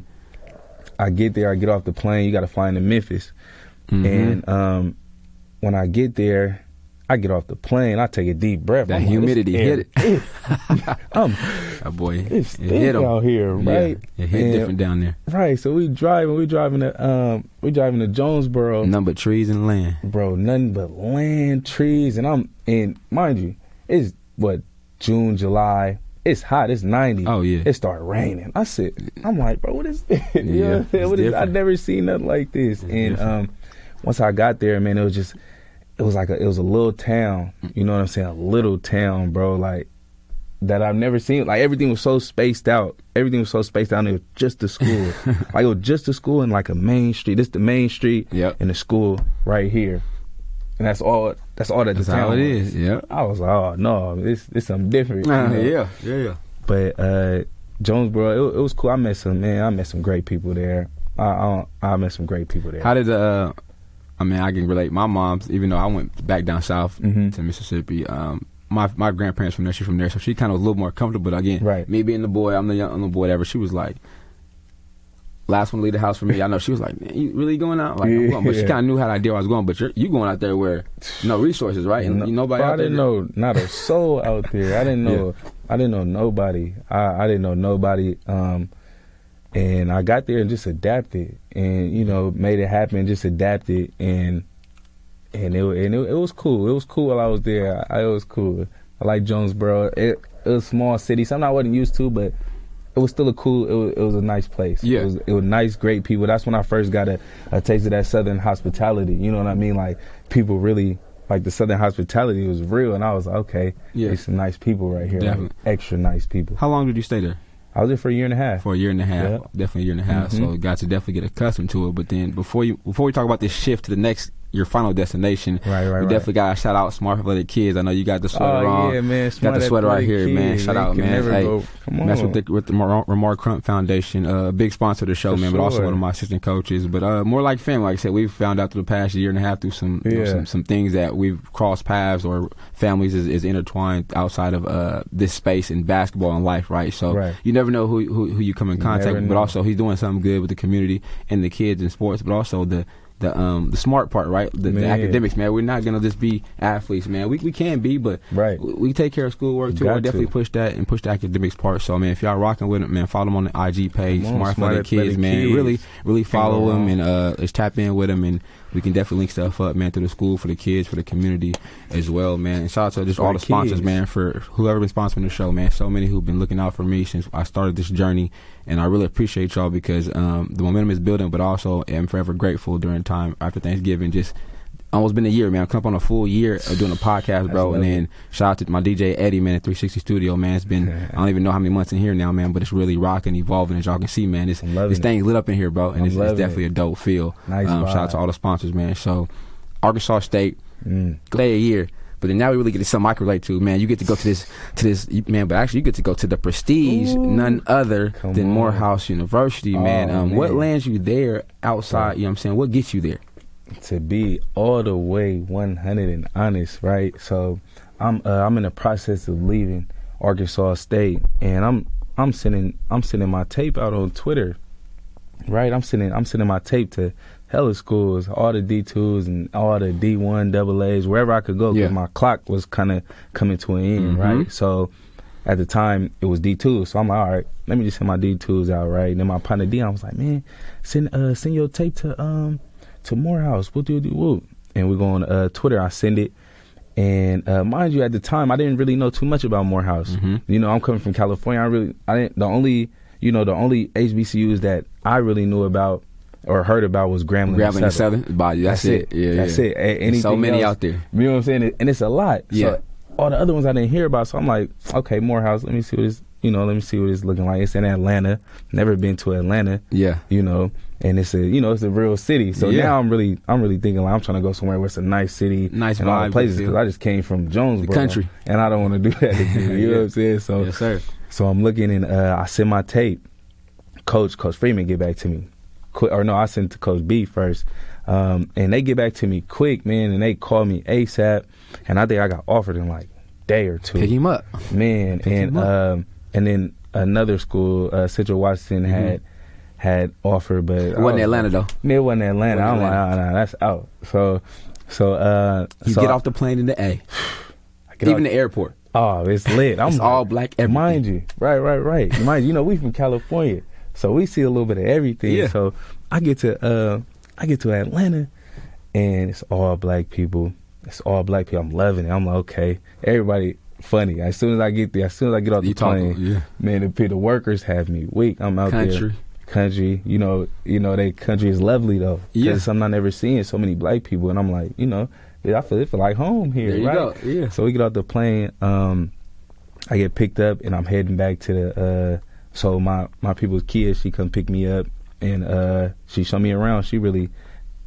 I get there, I get off the plane. You got to fly into Memphis, Mhm. and um, when I get there, I get off the plane. I take a deep breath. That I'm like, humidity air- hit it. I'm <laughs> That boy, it's it hit out here, right? Yeah, it hit And- different down there. Right. So we driving, we driving to um, we driving to Jonesboro, Nothing but trees and land. bro. Nothing but land, trees, and I'm and mind you, it's what June, July. It's hot. It's ninety. Oh yeah. it started raining. I said, I'm like, bro, what is this? <laughs> you know Yeah, what I'm saying? What is, I've never seen nothing like this. It's and different. um, once I got there, man, it was just, it was like a, it was a little town. You know what I'm saying? A little town, bro. Like that I've never seen. Like everything was so spaced out. Everything was so spaced out. And it was just the school. <laughs> like it was just the school and like a main street. This the main street Yep. and the school right here. And that's all. That's all that That's the town how it was. is. Yep. I was like, oh no, this this something different. you Uh, know? yeah, yeah, yeah. But uh, Jonesboro, it, it was cool. I met some man. I met some great people there. I I, I met some great people there. How did uh? I mean, I can relate. My mom's, even though I went back down south Mhm. to Mississippi, um, my my grandparents from there. She's from there, so she kind of was a little more comfortable. But again, Right. me being the boy, I'm the young, I'm the boy, whatever. She was like, last one to leave the house for me. I know she was like, Man, "You really going out?" Like, I'm going. but she kind of knew how the idea I was going. But you're you going out there where no resources, right? And No- nobody I didn't know not a soul out there. I didn't <laughs> know. I didn't know nobody. I, I didn't know nobody. Um, and I got there and just adapted, and you know, made it happen. Just adapted, and and it and it, it was cool. It was cool while I was there. I, it was cool. I like Jonesboro. It, it was a small city, something I wasn't used to, but it was still a cool. It was, it was a nice place. Yeah. it was, it was nice, great people. That's when I first got a, a taste of that Southern hospitality. You know what I mean? Like people really like the Southern hospitality was real, and I was like, okay, Yeah. there's some nice people right here, like, Definitely. extra nice people. How long did you stay there? I was there for a year and a half. For a year and a half, Yeah. definitely a year and a half. So Mhm. got to definitely get accustomed to it. But then before you before we talk about this shift to the next your final destination, Right, right, we right. definitely got to shout out Smart Athletic Kids. I know you got the sweater oh on. yeah, man! Got the sweater right here, man. Shout They out, man. Hey, go- come on. Mess with the with the Ramar, Crump Foundation, uh, a big sponsor of the show, For man, but also one of my assistant coaches. But uh, more like family. Like I said, we've found out through the past year and a half through some you know, some, some things that we've crossed paths or families is, is intertwined outside of uh, this space in basketball and life, right? So Right. you never know who, who who you come in contact with, but also he's doing something good with the community and the kids in sports, but also the the um the smart part, right? The, the academics, man. We're not gonna just be athletes, man. We we can be, but Right. we, we take care of schoolwork too. I got definitely to. push that and push the academics part. So, man, if y'all rocking with it, man, follow them on the IG page, on, Smart, Smart Athletic Kids, Athletic man. Kids. Really, really follow them and uh, let's tap in with them, and we can definitely link stuff up, man, through the school for the kids, for the community as well, man. And shout out to just For all the the sponsors, man, for whoever been sponsoring the show, man. So many who've been looking out for me since I started this journey, and I really appreciate y'all because um, the momentum is building, but also am forever grateful during time after Thanksgiving. Just almost been a year, man. I'm coming up on a full year of doing a podcast, bro. And then shout out to my DJ Eddie, man, at 360 Studio, man. It's been <laughs> I don't even know how many months in here now, man, but it's really rocking, evolving, as y'all can see, man. It's this it. thing's lit up in here, bro, and it's, it's definitely it. a dope feel. Nice um, shout out to all the sponsors, man. So Arkansas State, Mm. stay a year. But then now we really get to something I can relate to, man. You get to go to this, to this, man. But actually, you get to go to the prestige, Ooh. none other than on. Morehouse University, man. Oh, Um, What lands you there outside? You know what I'm saying? What gets you there? To be all the way 100 and honest, right? So I'm uh, I'm in the process of leaving Arkansas State, and I'm I'm sending I'm sending my tape out on Twitter, right? I'm sending I'm sending my tape to hella schools, all the D twos and all the D one double A's, wherever I could go, because Yeah. my clock was kind of coming to an end, Mhm. right? So at the time it was D two, so I'm like, all right, let me just send my D twos out, right? And then my partner Dion was like, man, send uh send your tape to um to Morehouse, whoop do do whoop, and we go on uh Twitter. I send it, and uh, mind you, at the time I didn't really know too much about Morehouse. Mhm. You know, I'm coming from California. I really I didn't the only you know the only HBCUs that I really knew about or heard about was Grambling, Grabbing the and Southern. Southern body. That's, That's it. it. Yeah, That's yeah. it. A- so many else- out there. You know what I'm saying? And it's a lot. Yeah. So all the other ones I didn't hear about. So I'm like, okay, Morehouse. Let me see what it's you know. Let me see what it's looking like. It's in Atlanta. Never been to Atlanta. Yeah. You know, and it's a you know it's a real city. So Yeah. now I'm really I'm really thinking like I'm trying to go somewhere where it's a nice city, Nice and all vibe, the places because. I just came from Jonesboro, country. and I don't want to do <laughs> that again. You <laughs> know what I'm saying? So yes, sir. so I'm looking and uh, I send my tape. Coach Coach Freeman get back to me, quick or no, I sent to Coach B first, um, and they get back to me quick, man, and they call me ASAP, and I think I got offered in like day or two, Pick him up. man, Pick and um, and then another school, uh, Central Washington had had offered, but. It wasn't was- Atlanta though. It wasn't Atlanta. Wasn't I'm like, Atlanta. oh, no, that's out. So, so uh, You so get I- off the plane in the A, <sighs> even off- the airport. Oh, it's lit. I'm It's like- all black everything. Mind you, right, right, right. Mind you, you know we from California, so we see a little bit of everything. Yeah. So I get to uh, I get to Atlanta, and it's all black people. It's all black people. I'm loving it. I'm like, okay, everybody funny. As soon as I get there, as soon as I get off the You plane, yeah. man, the, the workers have me weak. I'm out there Country. You know, you know, they country is lovely though. 'Cause Yeah. I'm not never seeing so many black people, and I'm like, you know, I feel it feel like home here. Right? go. Yeah. So we get off the plane. Um, I get picked up, and I'm heading back to the. Uh, so my my people's kid, she come pick me up, and uh, she showed me around. She really,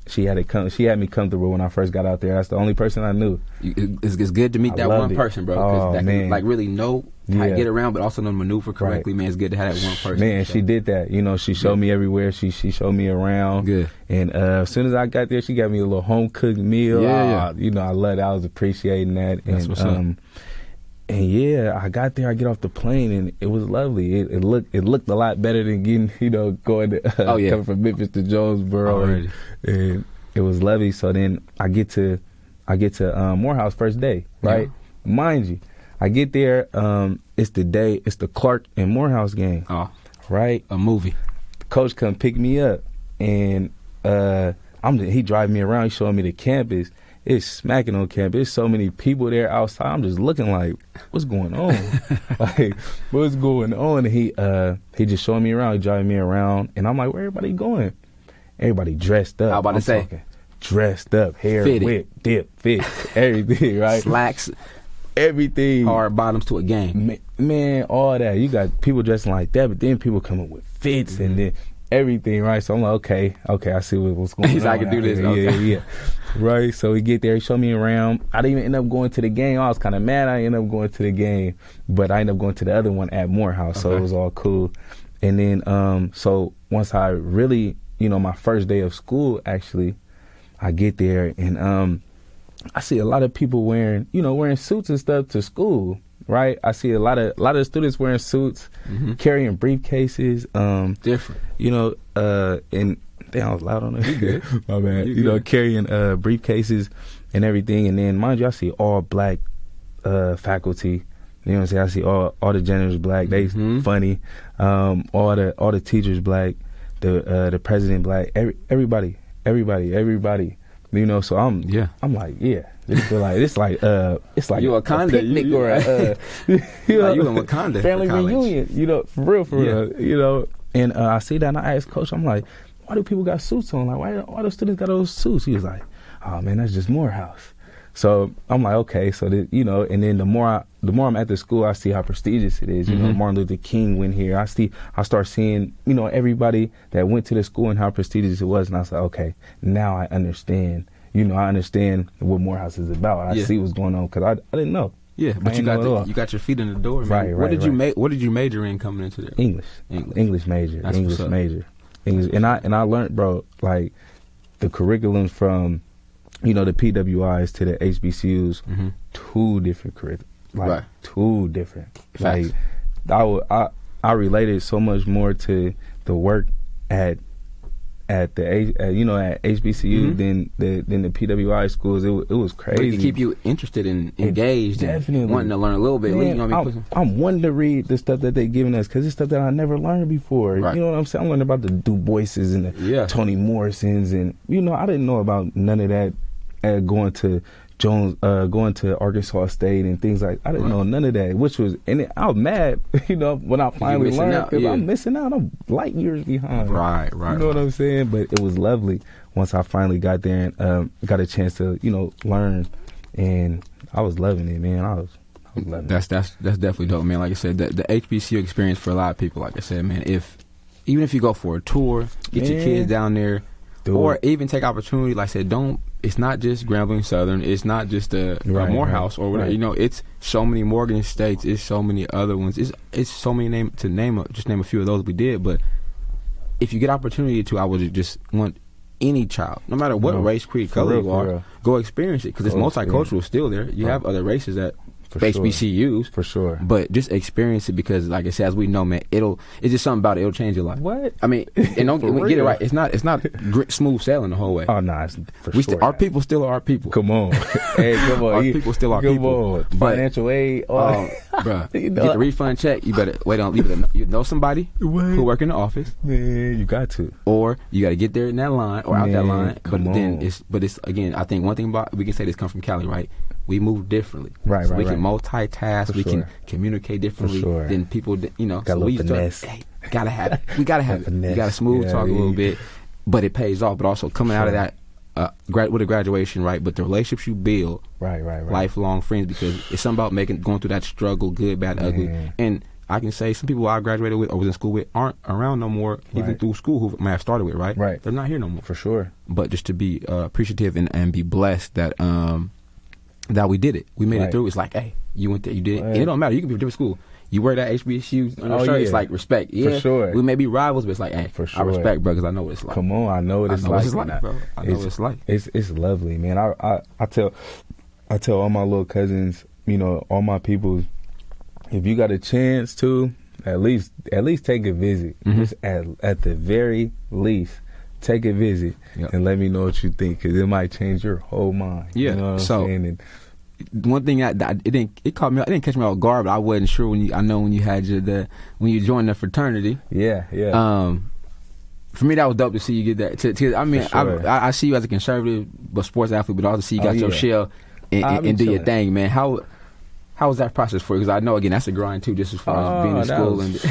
she had it come. She had me comfortable when I first got out there. That's the only person I knew. It's, it's good to meet I that one it. person, bro. Because Oh, that can, man. like really know how to get around, but also know maneuver correctly. Man, it's good to have that one person. Man, So, she did that. You know, she showed me everywhere. She she showed me around. Good. And uh, as soon as I got there, she got me a little home cooked meal. Yeah, Ah, yeah. You know, I loved it. I was appreciating that. That's and, what's up. And yeah, I got there. I get off the plane, and it was lovely. It, it looked it looked a lot better than getting <laughs> you know going to, uh, Oh, yeah. coming from Memphis to Jonesboro. Already. And, and it was lovely. So then I get to I get to um, Morehouse first day, right? Mind you, I get there. Um, it's the day. It's the Clark and Morehouse game, Oh, right? a movie. coach come pick me up and uh I'm he drive me around, he's showing me the campus it's smacking on campus. There's so many people there outside. I'm just looking like, what's going on? <laughs> like, what's going on? And he uh he just showing me around, he driving me around, and I'm like, where everybody going? Everybody dressed up. I was about to I'm say. talking dressed up, hair Fitted. whipped, dip, fit, <laughs> everything, right? Slacks, everything. hard bottoms to a game. Man, man, all that. You got people dressing like that, but then people coming with fits Mm-hmm. and then everything, right? So I'm like, okay, okay, I see what, what's going He's on. like, I can do this, okay. Yeah, yeah. Right. So we get there, he showed me around. I didn't even end up going to the game. I was kind of mad I ended up going to the game, but I ended up going to the other one at Morehouse. So Okay. it was all cool. And then, um, so once I really, you know, my first day of school, actually, I get there and, um, I see a lot of people wearing, you know, wearing suits and stuff to school, right? I see a lot of a lot of students wearing suits, Mhm. carrying briefcases, um, Different. you know, uh, and damn, I was loud on it. You good. <laughs> My bad. You You, know, carrying uh briefcases and everything, and then mind you, I see all black uh faculty. You know what I'm saying? I see all all the janitors black. They Mhm. funny. Um, all the all the teachers black. The uh the president black. Every everybody, everybody, everybody. You know, so I'm Yeah. I'm like, yeah. Feel like it's like uh it's like You a, Wakanda, picnic you- you- or a uh, <laughs> you <laughs> Like you in Wakanda family reunion. You know, for real, for Yeah. real. You know, and uh, I see that and I asked coach, I'm like, why do people got suits on? Like, why why do students got those suits? He was like, oh man, that's just Morehouse. So I'm like, okay, so that you know, and then the more I, the more I'm at the school, I see how prestigious it is. You know, Mhm. Martin Luther King went here. I see, I start seeing, you know, everybody that went to the school and how prestigious it was, and I was like, okay, now I understand. You know, I understand what Morehouse is about. I Yeah. see what's going on because I, I didn't know Yeah, but I you got the, you got your feet in the door, man. Right, What right, did you right. ma- What did you major in coming into there? English, English. English, major, That's English major, English, and I and I learned, bro, like the curriculums from, you know, the PWIs to the HBCUs, Mhm. two different curriculums, like Right. two different. Facts. Like I, would, I I related so much more to the work at at the uh, you know at HBCU Mhm. than the than the PWI schools. It it was But crazy. it keep you interested and It engaged, definitely. and wanting to learn a little bit. Man, you know what I mean? I'm, I'm wanting to read the stuff that they're giving us because it's stuff that I never learned before. Right. You know what I'm saying? I'm learning about the Du Boises and the Yeah. Toni Morrisons, and you know I didn't know about none of that. Uh, going to Jones, uh, going to Arkansas State and things like I didn't Right. know none of that, which was and it, I was mad, <laughs> you know, when I finally learned because yeah. I'm missing out. I'm light years behind. right, right. You know what. I'm saying? But it was lovely once I finally got there and um, got a chance to, you know, learn. And I was loving it, man. I was, I was loving That's that's that's definitely dope, man. Like I said, the, the HBCU experience for a lot of people. Like I said, man, if even if you go for a tour, get your kids down there, it. Dude. or even take opportunity. Like I said, don't. It's not just Grambling Southern. It's not just a, a uh, Right, Morehouse or whatever. right. You know, it's so many Morgan States. It's so many other ones. It's it's so many name to name. A, just name a few of those we did. But if you get opportunity to, I would just want any child, no matter what No, race, creed, color real, you are, go experience it because it's multicultural still there. You Right. have other races that For sure. HBCUs. For sure. But just experience it because, like I said, as we know, man, it'll it's just something about it. It'll change your life. What? I mean, <laughs> and don't get, get it right. It's not it's not gr- smooth sailing the whole way. Oh, no, it's for we sure. st- our people still are our people. Come on. <laughs> hey, come on. Our You- people still are come people. on. But- Financial aid. Oh, that. <laughs> bruh, You know- get the refund check. You better wait on leave it. You know somebody What? who work in the office, Man, you got to. or you got to get there in that line or out that line. But come then on. it's but it's again. I think one thing about we can say this come from Cali, right? We move differently. Right, so right, We can multitask. For we can communicate differently sure. than people. that- You know, Got so we little start- finesse. hey, gotta have it. We gotta have it. You finesse. gotta smooth Yeah, talk a little bit, but it pays off. But also coming out of that. Uh, grad with a graduation, right? But the relationships you build, Right, right, right. lifelong friends because it's something about making going through that struggle, good, bad, ugly. And I can say some people I graduated with or was in school with aren't around no more, even through school who may have started with, right? Right. They're not here no more. For sure. But just to be uh, appreciative and, and be blessed that um that we did it. We made Right. it through. It's like, hey, you went there, you did it. Right. It don't matter. You can be from a different school. You wear that HBCU on your Oh, shirt. It's like respect. Yeah, for sure. We may be rivals, but it's like, hey, For sure. I respect, bro, because I know what it's like. Come on, I know what I it's know like. what it's like, bro. I know what it's like. It's it's lovely, man. I, I I tell I tell all my little cousins, you know, all my people, if you got a chance to, at least at least take a visit. Mhm. Just at at the very least, take a visit Yep. and let me know what you think, because it might change your whole mind. Yeah, you know so-? And one thing that, that it didn't it caught me it didn't catch me off guard, but I wasn't sure when you I know when you had your the when you joined the fraternity. yeah, yeah, Um, for me that was dope to see you get that. To, to, I mean, sure. I, I, I see you as a conservative but sports athlete, but also see you Oh, got your yeah. shell and, and, and do your thing, man. How how was that process for you? Because I know again that's a grind too, just as far as Oh, being in school was-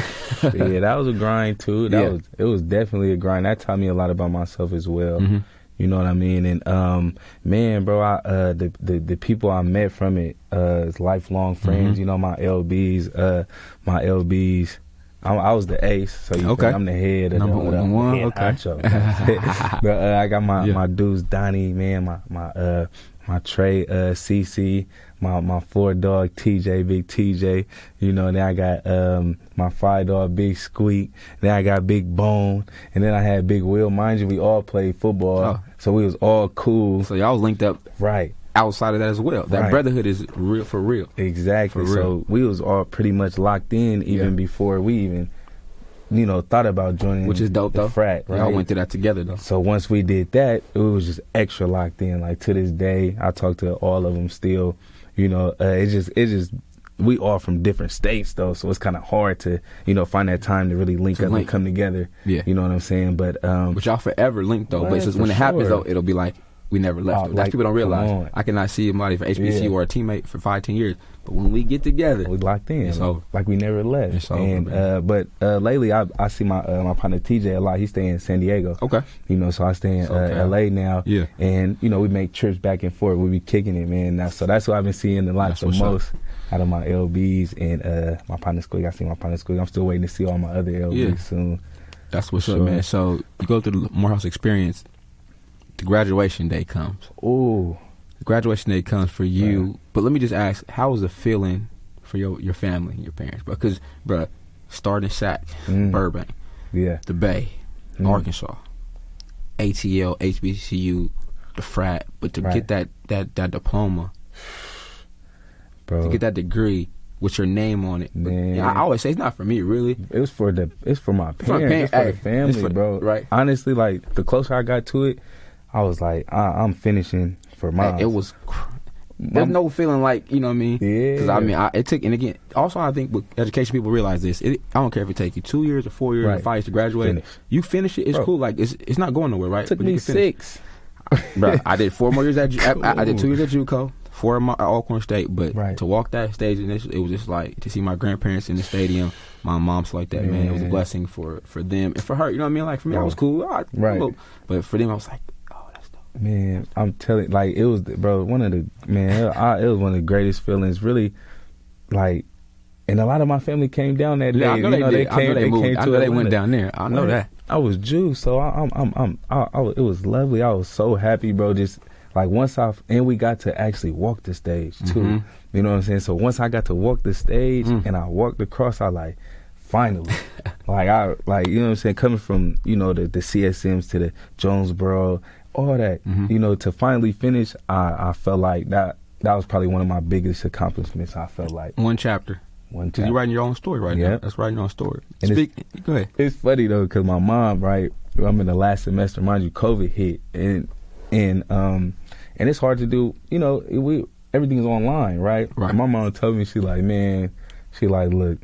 and <laughs> yeah, that was a grind too. That Yeah. was it was definitely a grind. That taught me a lot about myself as well. Mhm. You know what I mean? And um, man, bro, I, uh, the, the the people I met from it uh, is lifelong friends. Mhm. You know, my LBs, uh, my LBs. I, I was the ace, so you Okay. I'm the head of Number the, one, okay. <laughs> <laughs> but uh, I got my Yeah. my dudes, Donnie, man, my my uh my Trey, uh, CC, my my four dog TJ, Big TJ. You know, and then I got um my five dog, Big Squeak. Then I got Big Bone, and then I had Big Will. Mind you, we all played football, Oh. so we was all cool. so y'all was linked up Right. outside of that as well. That Right. brotherhood is real for real. Exactly. For real. So we was all pretty much locked in even Yeah. before we even, you know, thought about joining. Which is dope though. Frat. Right. Y'all went through that together though. So once we did that, it was just extra locked in. Like to this day, I talk to all of them still. You know, uh, it just it just we all from different states though, so it's kind of hard to you know find that time to really link To up link. and come together. Yeah. You know what I'm saying? But um, But y'all forever linked though. but just when it happens though, it'll be like we never left. Oh. That's like, people don't realize. I cannot see somebody from HBC Yeah. or a teammate for five, ten years. But when we get together, we locked in. It's like, over. like we never left. It's over, and uh, but uh, lately, I I see my uh, my partner TJ a lot. He stay in San Diego. okay, You know, so I stay in okay. uh, LA now. Yeah. And you know, we make trips back and forth. We be kicking it, man. Now, so that's what I've been seeing a lot the what's up. most out of my LBs and uh my partner squig. I see my partner squig. I'm still waiting to see all my other LBs Yeah. soon. that's what's For up, man. So you go through the Morehouse experience. The graduation day comes. Ooh. Graduation day comes for you. But let me just ask, how was the feeling for your your family, your parents? Because, bruh, starting Sac, Mm. Burbank, Yeah. the Bay, Mm. Arkansas, ATL, HBCU, the frat, but to Right. get that that that diploma, Bro. to get that degree with your name on it. But, I always say it's not for me, really. It was for the it's for my for parents, it's for the family, for- bro. right. Honestly, like the closer I got to it, I was like, I, I'm finishing for Hey, mine. it was. Cr- there's no feeling like you know what I mean. Yeah. Because I mean, I, it took and again. Also, I think with education, people realize this. It, I don't care if it take you two years or four years or five years to graduate. Finish. You finish it. It's Bro. cool. Like it's it's not going nowhere, right? It took But me can six. Bro, I did four more years at Ju- I, I- I did two years at JUCO, four at Alcorn State. But Right. to walk that stage, and it was just like to see my grandparents in the stadium, my mom's like that. Man, it was a blessing for for them and for her. You know what I mean? Like for me, I was cool. I, Right. But for them, I was like, that's dope. Man, I'm telling, like it was, bro. One of the man, I, it was one of the greatest feelings. Really, like, and a lot of my family came down that day. Yeah, I know you they know, did. I know they moved. came I to know they went down there. I know Right. that. I was Jew, so I, I'm, I'm, I'm, I, I it was lovely. I was so happy, bro. Just like once I and we got to actually walk the stage too. Mhm. You know what I'm saying? So once I got to walk the stage Mm. and I walked across, I like finally, <laughs> like I like you know what I'm saying. Coming from you know the the CSMs to the Jonesboro, all that, Mhm. you know, to finally finish, I I felt like that. That was probably one of my biggest accomplishments. I felt like One chapter. one time. you're writing your own story right now. Yeah. That's writing your own story. And it's- Speak. Go ahead. it's funny though because my mom right i'm in the last semester mind you covid hit and and um and it's hard to do you know it- we everything's online right Right. And my mom told me she like man she like look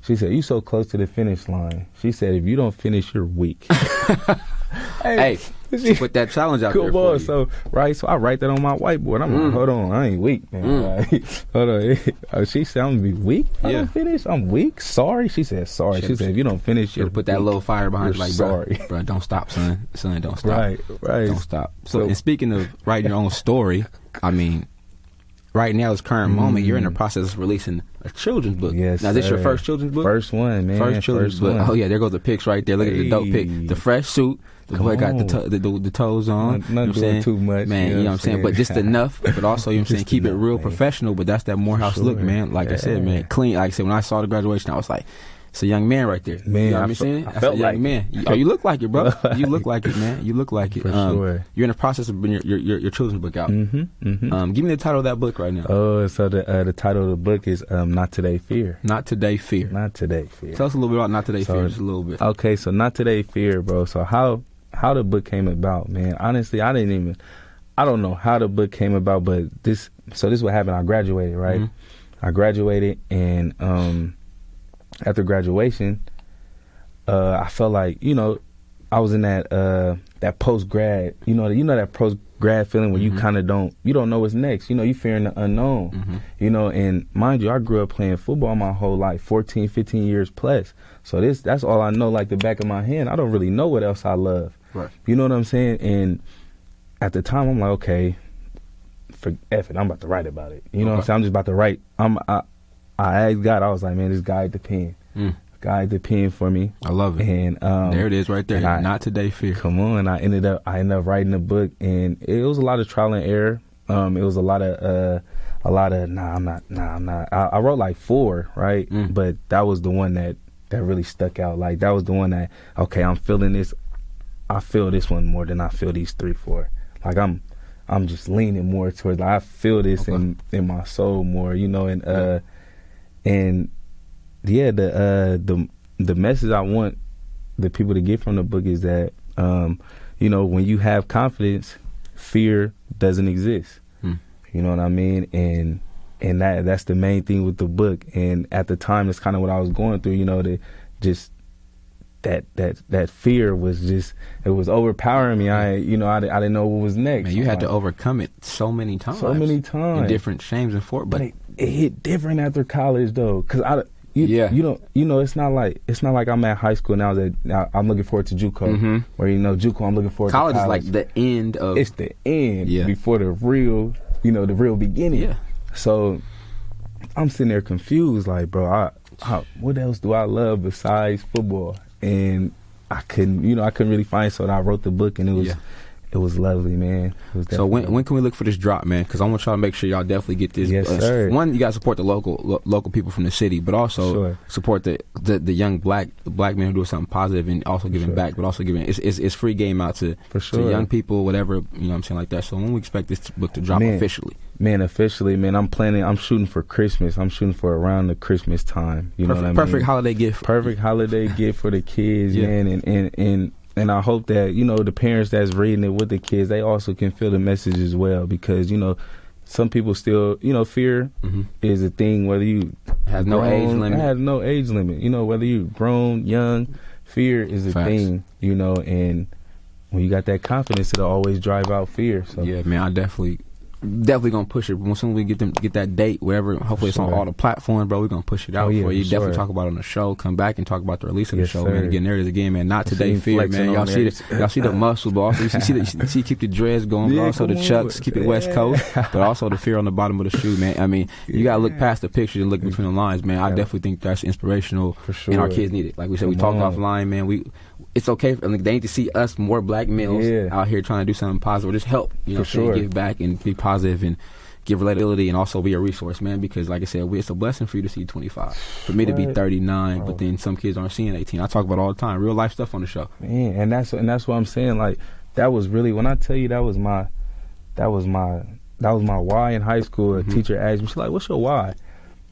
she said you so close to the finish line she said if you don't finish you're weak <laughs> <laughs> Hey, she <laughs> put that challenge out there for on, you. so right, so I write that on my whiteboard. I'm Mm. like, hold on, I ain't weak, man. Mm. <laughs> Like, hold on, oh, <laughs> she said I'm gonna be weak. I Yeah. don't finish. I'm weak. Sorry, she said sorry. She Should've- said if you don't finish, have put that little fire behind you, like, sorry. bro, don't stop, son. Son, don't stop. Right, right. Don't stop. So, So- and speaking of writing your own story, I mean, right now, this current moment, you're in the Mm. process of releasing a children's book. Yes, Now, is this your first children's book? First one, man. First children's book. one. Oh yeah, there goes the pics right there. Look at the dope pic. The fresh suit. The Come boy got the, to- the, the the toes on. Not- not you know I'm doing saying? too much, man. You know what I'm saying? But just enough. But also, you know what I'm saying? Keep it real man. professional. But that's that Morehouse look, man. Like I said, man, clean. Like I said, when I saw the graduation, I was like. It's a young man right there. Man, you know what I I'm saying? I That's felt a young like man. You, oh, you look like it, bro. <laughs> you look like it, man. You look like it. For Um, sure. You're in the process of bringing your, your your, your children's book out. Mm-hmm. mm-hmm. Um, give me the title of that book right now. oh, so the uh, the title of the book is um, "Not Today Fear." Not today, fear. Not today fear. Tell us a little bit about not today, So- fear. Just a little bit. Okay, so not today fear, bro. So how how the book came about, man? Honestly, I didn't even I don't know how the book came about, but this so this is what happened. I graduated, right? Mhm. I graduated and um after graduation, uh I felt like, you know, I was in that uh that post grad, you know, you know that post grad feeling where Mhm. you kind of don't you don't know what's next. You know, you're fearing the unknown. Mhm. You know, and mind you, I grew up playing football my whole life, 14, 15 years plus. So this that's all I know like the back of my hand. I don't really know what else I love. Right. You know what I'm saying? And at the time I'm like, okay, for F it, I'm about to write about it. You know what I'm saying? I'm just about to write. I'm I I asked God, I was like, man, this guy the pen. Mm. Guy the pen for me. I love it. And um there it is, right there. I- Not today, fear. Come on, I ended up I ended up writing a book, and it was a lot of trial and error. Um, it was a lot of uh, a lot of nah, I'm not, nah, I'm not. I, I wrote like four, right? Mm. But that was the one that that really stuck out. Like that was the one that okay, I'm feeling this. I feel this one more than I feel these three, four. Like I'm, I'm just leaning more towards. Like I feel this Okay. in in my soul more, you know, and uh, and yeah, the uh the the message I want the people to get from the book is that um, you know, when you have confidence, fear doesn't exist. Hmm. You know what I mean? And and that that's the main thing with the book. And at the time that's kind of what I was going through, you know, the just that that that fear was just it was overpowering me. I you know I, I didn't know what was next. Man, you had to overcome it so many times. so many in times. different shames and forth. but But it, it hit different after college though, cause I you, Yeah. you don't you know it's not like it's not like I'm at high school now that now I'm looking forward to JUCO Mhm. where you know JUCO I'm looking forward college to college is like the end of. it's the end Yeah. before the real you know the real beginning yeah. so i'm sitting there confused like bro I, I what else do i love besides football and i couldn't you know i couldn't really find so i wrote the book and it was Yeah. it was lovely man it was So when when can we look for this drop, man? Because I want y'all to make sure y'all definitely get this. Yes, uh, sir. One, you got to support the local lo- local people from the city, but also Sure. support the, the the young black the black men who do something positive and also giving Sure. back, but also giving it's, it's it's free game out to For to young people, whatever you know. what I'm saying like that. So when we expect this book to drop Man. officially? Man officially man i'm planning i'm shooting for christmas i'm shooting for around the christmas time you know perfect, what i mean perfect holiday gift. perfect holiday gift for the kids, Yeah. man, and, and and and I hope that you know the parents that's reading it with the kids, they also can feel the message as well, because you know some people still, you know, fear hmm is a thing whether you Has no age limit. It has no age limit. You know, whether you grown, young, fear is a Facts. thing. You know, and when you got that confidence, it'll always drive out fear. So Yeah, man, I definitely definitely gonna push it. As soon as we get them get that date, whatever, hopefully it's on all the platforms, bro. We're gonna push it out Oh, yeah, for you. for Definitely sure. talk about it on the show. Come back and talk about the release of Yes, the show, man. sir. Again, there it is again, man. Not today, fear, man. Y'all see there. the y'all see the <laughs> muscle, but also you see, see, the, see keep the dreads going, but also the chucks, keep it West Coast, <laughs> but also the fear on the bottom of the shoe, man. I mean, you gotta look past the pictures and look between the lines, man. I definitely think that's inspirational, For sure. and our kids need it. Like we said, we Come talked on. offline, man. We it's okay. For, like, they need to see us more black males Yeah. out here trying to do something positive, just help. You know, For what I'm saying? sure. give back and be positive and give relatability and also be a resource, man. Because like I said, we, it's a blessing for you to see 25. For me to be 39, Oh. but then some kids aren't seeing 18. I talk about all the time, real life stuff on the show. Man, and that's and that's what I'm saying. Like that was really when I tell you that was my that was my that was my why in high school. A Mhm. teacher asked me, she's like, "What's your why?"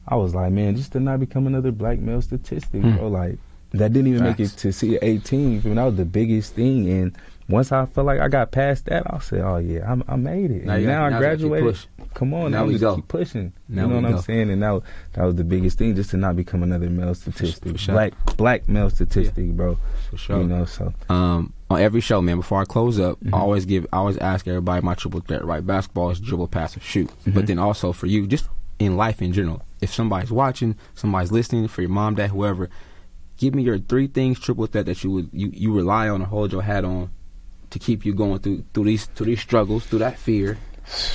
I was like, "Man, just to not become another black male statistic, Hmm. bro." Like that didn't even make it to see 18. You feel me? That was the biggest thing. And once I felt like I got past that, I said, "Oh yeah, I'm, I made it." Now And now, I now keep graduated. Come on, Now now, we just go. keep pushing. Now you know what I'm saying? And that was, that was the biggest thing, just to not become another male statistic, sure. black black male statistic, bro. For sure. You know, so um, on every show, man. Before I close up, Mhm. I always give, I always ask everybody my triple threat. Right, basketball is dribble, pass, or shoot. Mhm. But then also for you, just in life in general, if somebody's watching, somebody's listening, for your mom, dad, whoever, give me your three things triple threat that you would you, you rely on or hold your hat on to keep you going through through these through these struggles, through that fear.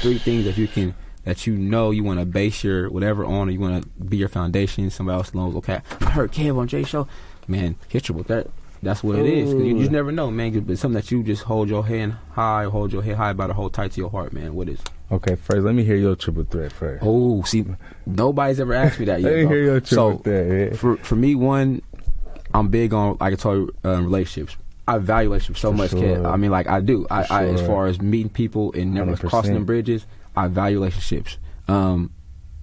Three things that you can that you know you want to base your whatever on, or you want to be your foundation. Somebody else knows. Okay, I heard Kev on Jay show. Man, hit triple threat. That's what it is. 'Cause You Ooh. just never know, man. But something that you just hold your hand high, hold your head high about to hold tight to your heart, man. What is? okay. First, let me hear your triple threat first. Oh, see, nobody's ever asked me that <laughs> yet. Let me bro. hear your triple so threat. Yeah. for for me, one, I'm big on like I told you, um, relationships. I value relationships so For much, sure. kid. I mean, like I do. I, For I as far as meeting people and never 100%. crossing them bridges, I value relationships. Um,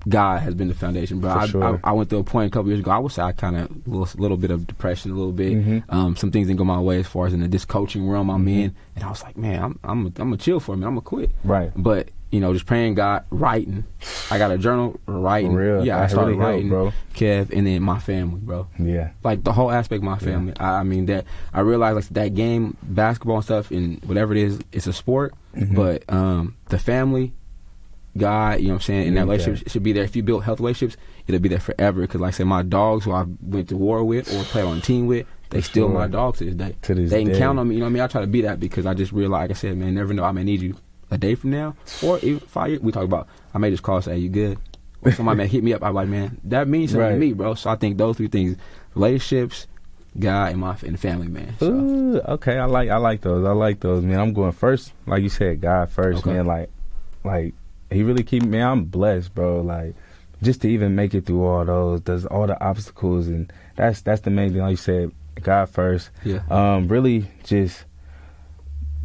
God has been the foundation, bro. I, sure. I, I went through a point a couple years ago. I would say I kind of a little, little bit of depression, a little bit. Mhm. Um, some things didn't go my way as far as in the, this coaching realm I'm Mhm. in, and I was like, man, I'm I'm a, I'm a chill for me. I'm gonna quit. Right. But you know, just praying God, writing. I got a journal, writing. For real. Yeah, I started really helped, writing, bro. Kev, and then my family, bro. Yeah. Like the whole aspect of my family. I, I mean that I realized like that game, basketball and stuff, and whatever it is, it's a sport. Mhm. But um, the family, God, you know what I'm saying, and that Need relationship should be there. If you build health relationships, it'll be there forever. Because like I said, my dogs who I went to war with or played on a team with, they still sure. my dogs to this day. To this day. they can day. count on me. You know what I mean? I try to be that because I just realize, like I said, man, never know. I may need you a day from now or even five years. We talk about. I may just call and say, "Hey, you good?" Or somebody may hit me up. I'm like, man, that means something to me, bro. So I think those three things: relationships, God, and my and family, man. So Ooh, okay, I like I like those. I like those, man. I'm going first, like you said, God first, Okay. man. Like, like he really keep me. I'm blessed, bro. Like, just to even make it through all those, does all the obstacles, and that's that's the main thing. Like you said, God first. yeah, Um, really just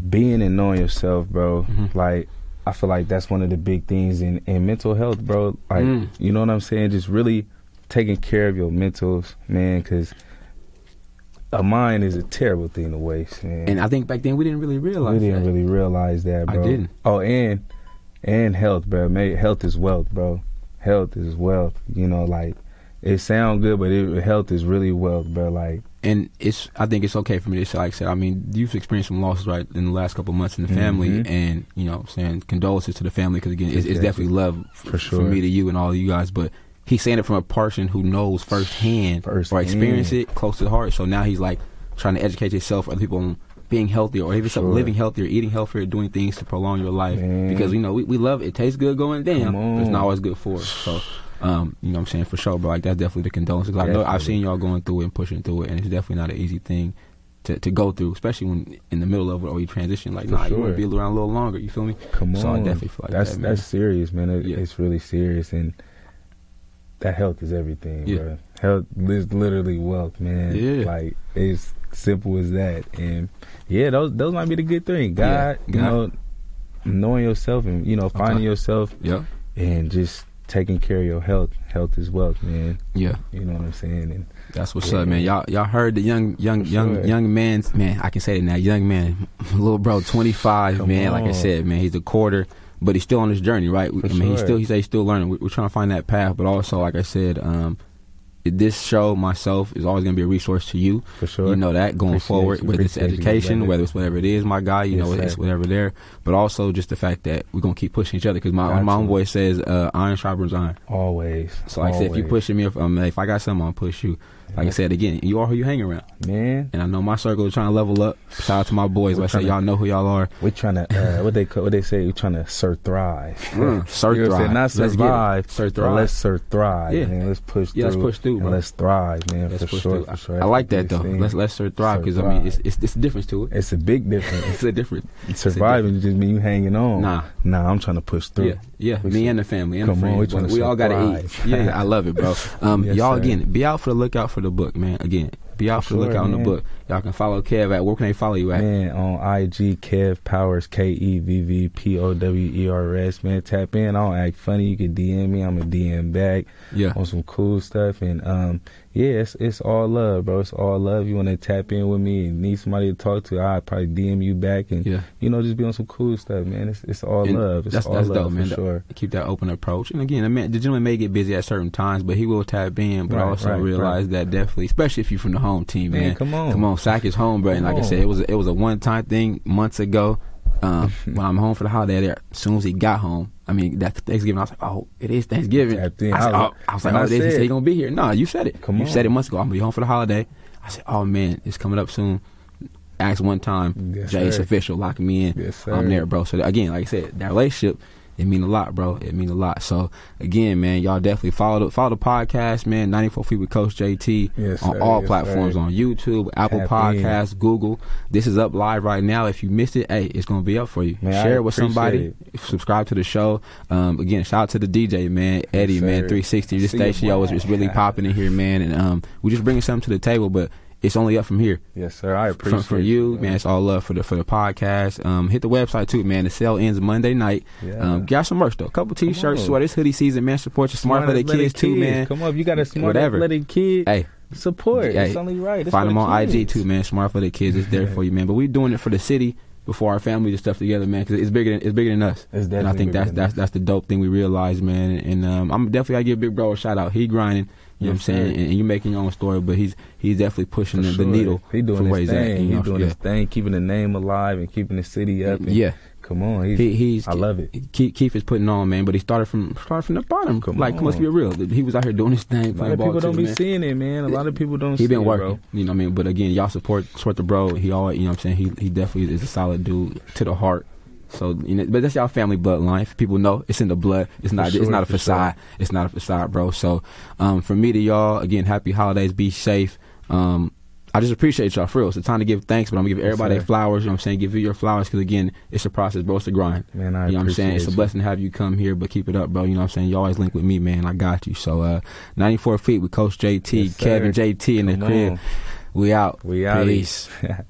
being and knowing yourself, bro. Mhm. Like, I feel like that's one of the big things in in mental health, bro. Like, Mm. you know what I'm saying? Just really taking care of your mentals, man, because. A mind is a terrible thing to waste, man. and I think back then we didn't really realize we didn't that. really realize that, I bro. didn't. Oh, and and health, bro. May, health is wealth, bro. Health is wealth. You know, like it sounds good, but it, health is really wealth, bro. Like, and it's I think it's okay for me to say, like I said, I mean, you've experienced some losses right in the last couple of months in the family, Mhm. and you know, saying condolences to the family because again, it's, it's definitely love For for sure. me to you and all of you guys, but. He's saying it from a person who knows firsthand, or Firsthand. experience it close to the heart. So now he's like trying to educate yourself, other people on being healthier, or even Sure. living healthier, eating healthier, doing things to prolong your life. Man. Because you know we, we love it. it tastes good going down, but it's not always good for us. So um, you know what I'm saying for sure, but like that's definitely the condolences. I know I've seen y'all going through it and pushing through it, and it's definitely not an easy thing to, to go through, especially when in the middle of it or you transition. Like, For nah, you want to be around a little longer. You feel me? come So I on, definitely feel like that's that, that's serious, man. It, Yeah. It's really serious, and that health is everything, Yeah. bro. Health is literally wealth, man. Yeah. like it's simple as that, and yeah, those those might be the good thing. God, Yeah, you know, knowing yourself and you know finding Okay. yourself Yeah, and just taking care of your health. Health is wealth, man. yeah. You know what I'm saying? And That's what's Yeah. up, man. Y'all, y'all heard the young, young, young, sure. young man's man. I can say it now. Young man, <laughs> little bro, twenty five, Come man. Like I said, man, he's a quarter, but he's still on his journey, right? For I mean, he's still, he say he's still learning. We- We're trying to find that path, but also, like I said, um, this show myself is always going to be a resource to you. for sure, You know that going Appreciate forward, you. whether it's Appreciate education, whether it's whatever it is, my guy, you Yes, know, it's sir. whatever there. But also just the fact that we're gonna keep pushing each other because my my Gotcha. homeboy says uh, iron sharpens iron. always. So like I said, if you always. pushing me, if, um, if I got something, I'll push you. Like I said again, you are who you hang around, man, and I know my circle is trying to level up. Shout out to my boys. We're I said, tryna- y'all know who y'all are. we're trying to uh, <laughs> what they what they say. We're trying to sir thrive. Mm, sir <laughs> You know thrive. Not Let's get it. survive. Sir thrive. Let's sir thrive. Yeah. man. Let's push Yeah, let's push through, and bro. let's thrive, man. Let's for push sure, through. for sure. I That's like that though. Let's let's sir thrive because I mean it's, it's it's the difference to it. It's a big difference. <laughs> It's a difference. Surviving just mean you hanging on. Nah. nah. I'm trying to push through. Yeah, yeah. Me and the family and Come the on, we friends. we, we all got to eat. Yeah, I love it, bro. Um, y'all again, be out for the lookout for the book, man. Again, be out for, For the sure, lookout on the book. Y'all can follow Kev at where can they follow you at? Man, on IG, Kev Powers, K E V V P O W E R S. Man, tap in. I don't act funny. You can DM me. I'm a DM back Yeah, on some cool stuff. And um, yeah, it's, it's all love, bro. It's all love. You want to tap in with me and need somebody to talk to, I'll probably DM you back and yeah. you know just be on some cool stuff, man. It's it's all And love. It's that's all that's love dope, for man. sure. Keep that open approach. And again, the, man, the gentleman may get busy at certain times, but he will tap in. But Right, also right, realize that definitely, especially if you're from the home team, man. Man, come on. come on, Sac is home, bro. And Come like I said, it was a, it was a one time thing months ago. Um, when I'm home for the holiday, there. As soon as he got home, I mean that Thanksgiving, I was like, oh, it is Thanksgiving. I, said, oh, was- I was like, oh, it is. He said- he gonna be here. No, you said it. Come you on. said it months ago. I'm gonna be home for the holiday. I said, oh man, it's coming up soon. Asked one time, Yes, Jay, it's official. Lock me in. Yes, sir. I'm there, bro. So again, like I said, that relationship. It mean a lot, bro. It mean a lot. So again, man, y'all definitely follow the follow the podcast, man. 94 feet with Coach JT Yes, on sir. all Yes, platforms, sir. on YouTube, Apple Podcasts, Google. This is up live right now. If you missed it, hey, it's gonna be up for you. Man, I Share it with somebody. Subscribe to the show. Um, again, shout out to the DJ, man, Eddie, Yes, man, 360. This station, yo, is, is really popping in here, man. And um, we just bringing something to the table, but it's only up from here Yes, sir. I from, appreciate for you, man. It's all love for the for the podcast. Um, hit the website too, man. The sale ends Monday night. Yeah. Um, got some merch though. couple t-shirts, on. sweater. Hoodie season, man. Support your smart for the athletic kids too, man. Come on, you got a smart Whatever. athletic kid. Hey, Support. Hey, it's only right. It's find them the on IG too, man. Smart for the kids. It's there for you, man. But we're doing it for the city before our family this stuff together, man. Because it's bigger than it's bigger than us. It's and I think that's that's us. that's the dope thing we realize, man. And um, I'm definitely I give Big Bro a shout out. He grinding. You know what I'm saying? And, and you making your own story, but he's he's definitely pushing the, sure. the needle He doing his he's thing. at. He know? doing yeah. his thing, keeping the name alive and keeping the city up. And yeah. Come on, he's, He, he's I love it. Keith, Keith is putting on, man, but he started from started from the bottom. Come like, on. let's be real. He was out here doing his thing, A lot playing of ball people don't too, be man. seeing it, man. A lot of people don't. He see been working, bro. you know what I mean. But again, y'all support support the bro. He always, you know what I'm saying. He he definitely is a solid dude to the heart. So you know, but that's y'all family bloodline. If people know it's in the blood. It's not. sure, it's not a for facade. It's not a facade, bro. So, um, from me to y'all, again, happy holidays. Be safe. Um, I just appreciate y'all for real. It's a time to give thanks, but I'm gonna give everybody their flowers. You know what I'm saying? Give you your flowers because again, it's a process, bro. It's a grind. Man, I you know what I'm saying? It's a blessing to have you come here, but keep it up, bro. You know what I'm saying? You always link with me, man. I got you. So, uh, 94 feet with Coach JT, Yes. Kevin JT in the Come crib. on. We out. We out. Peace. <laughs>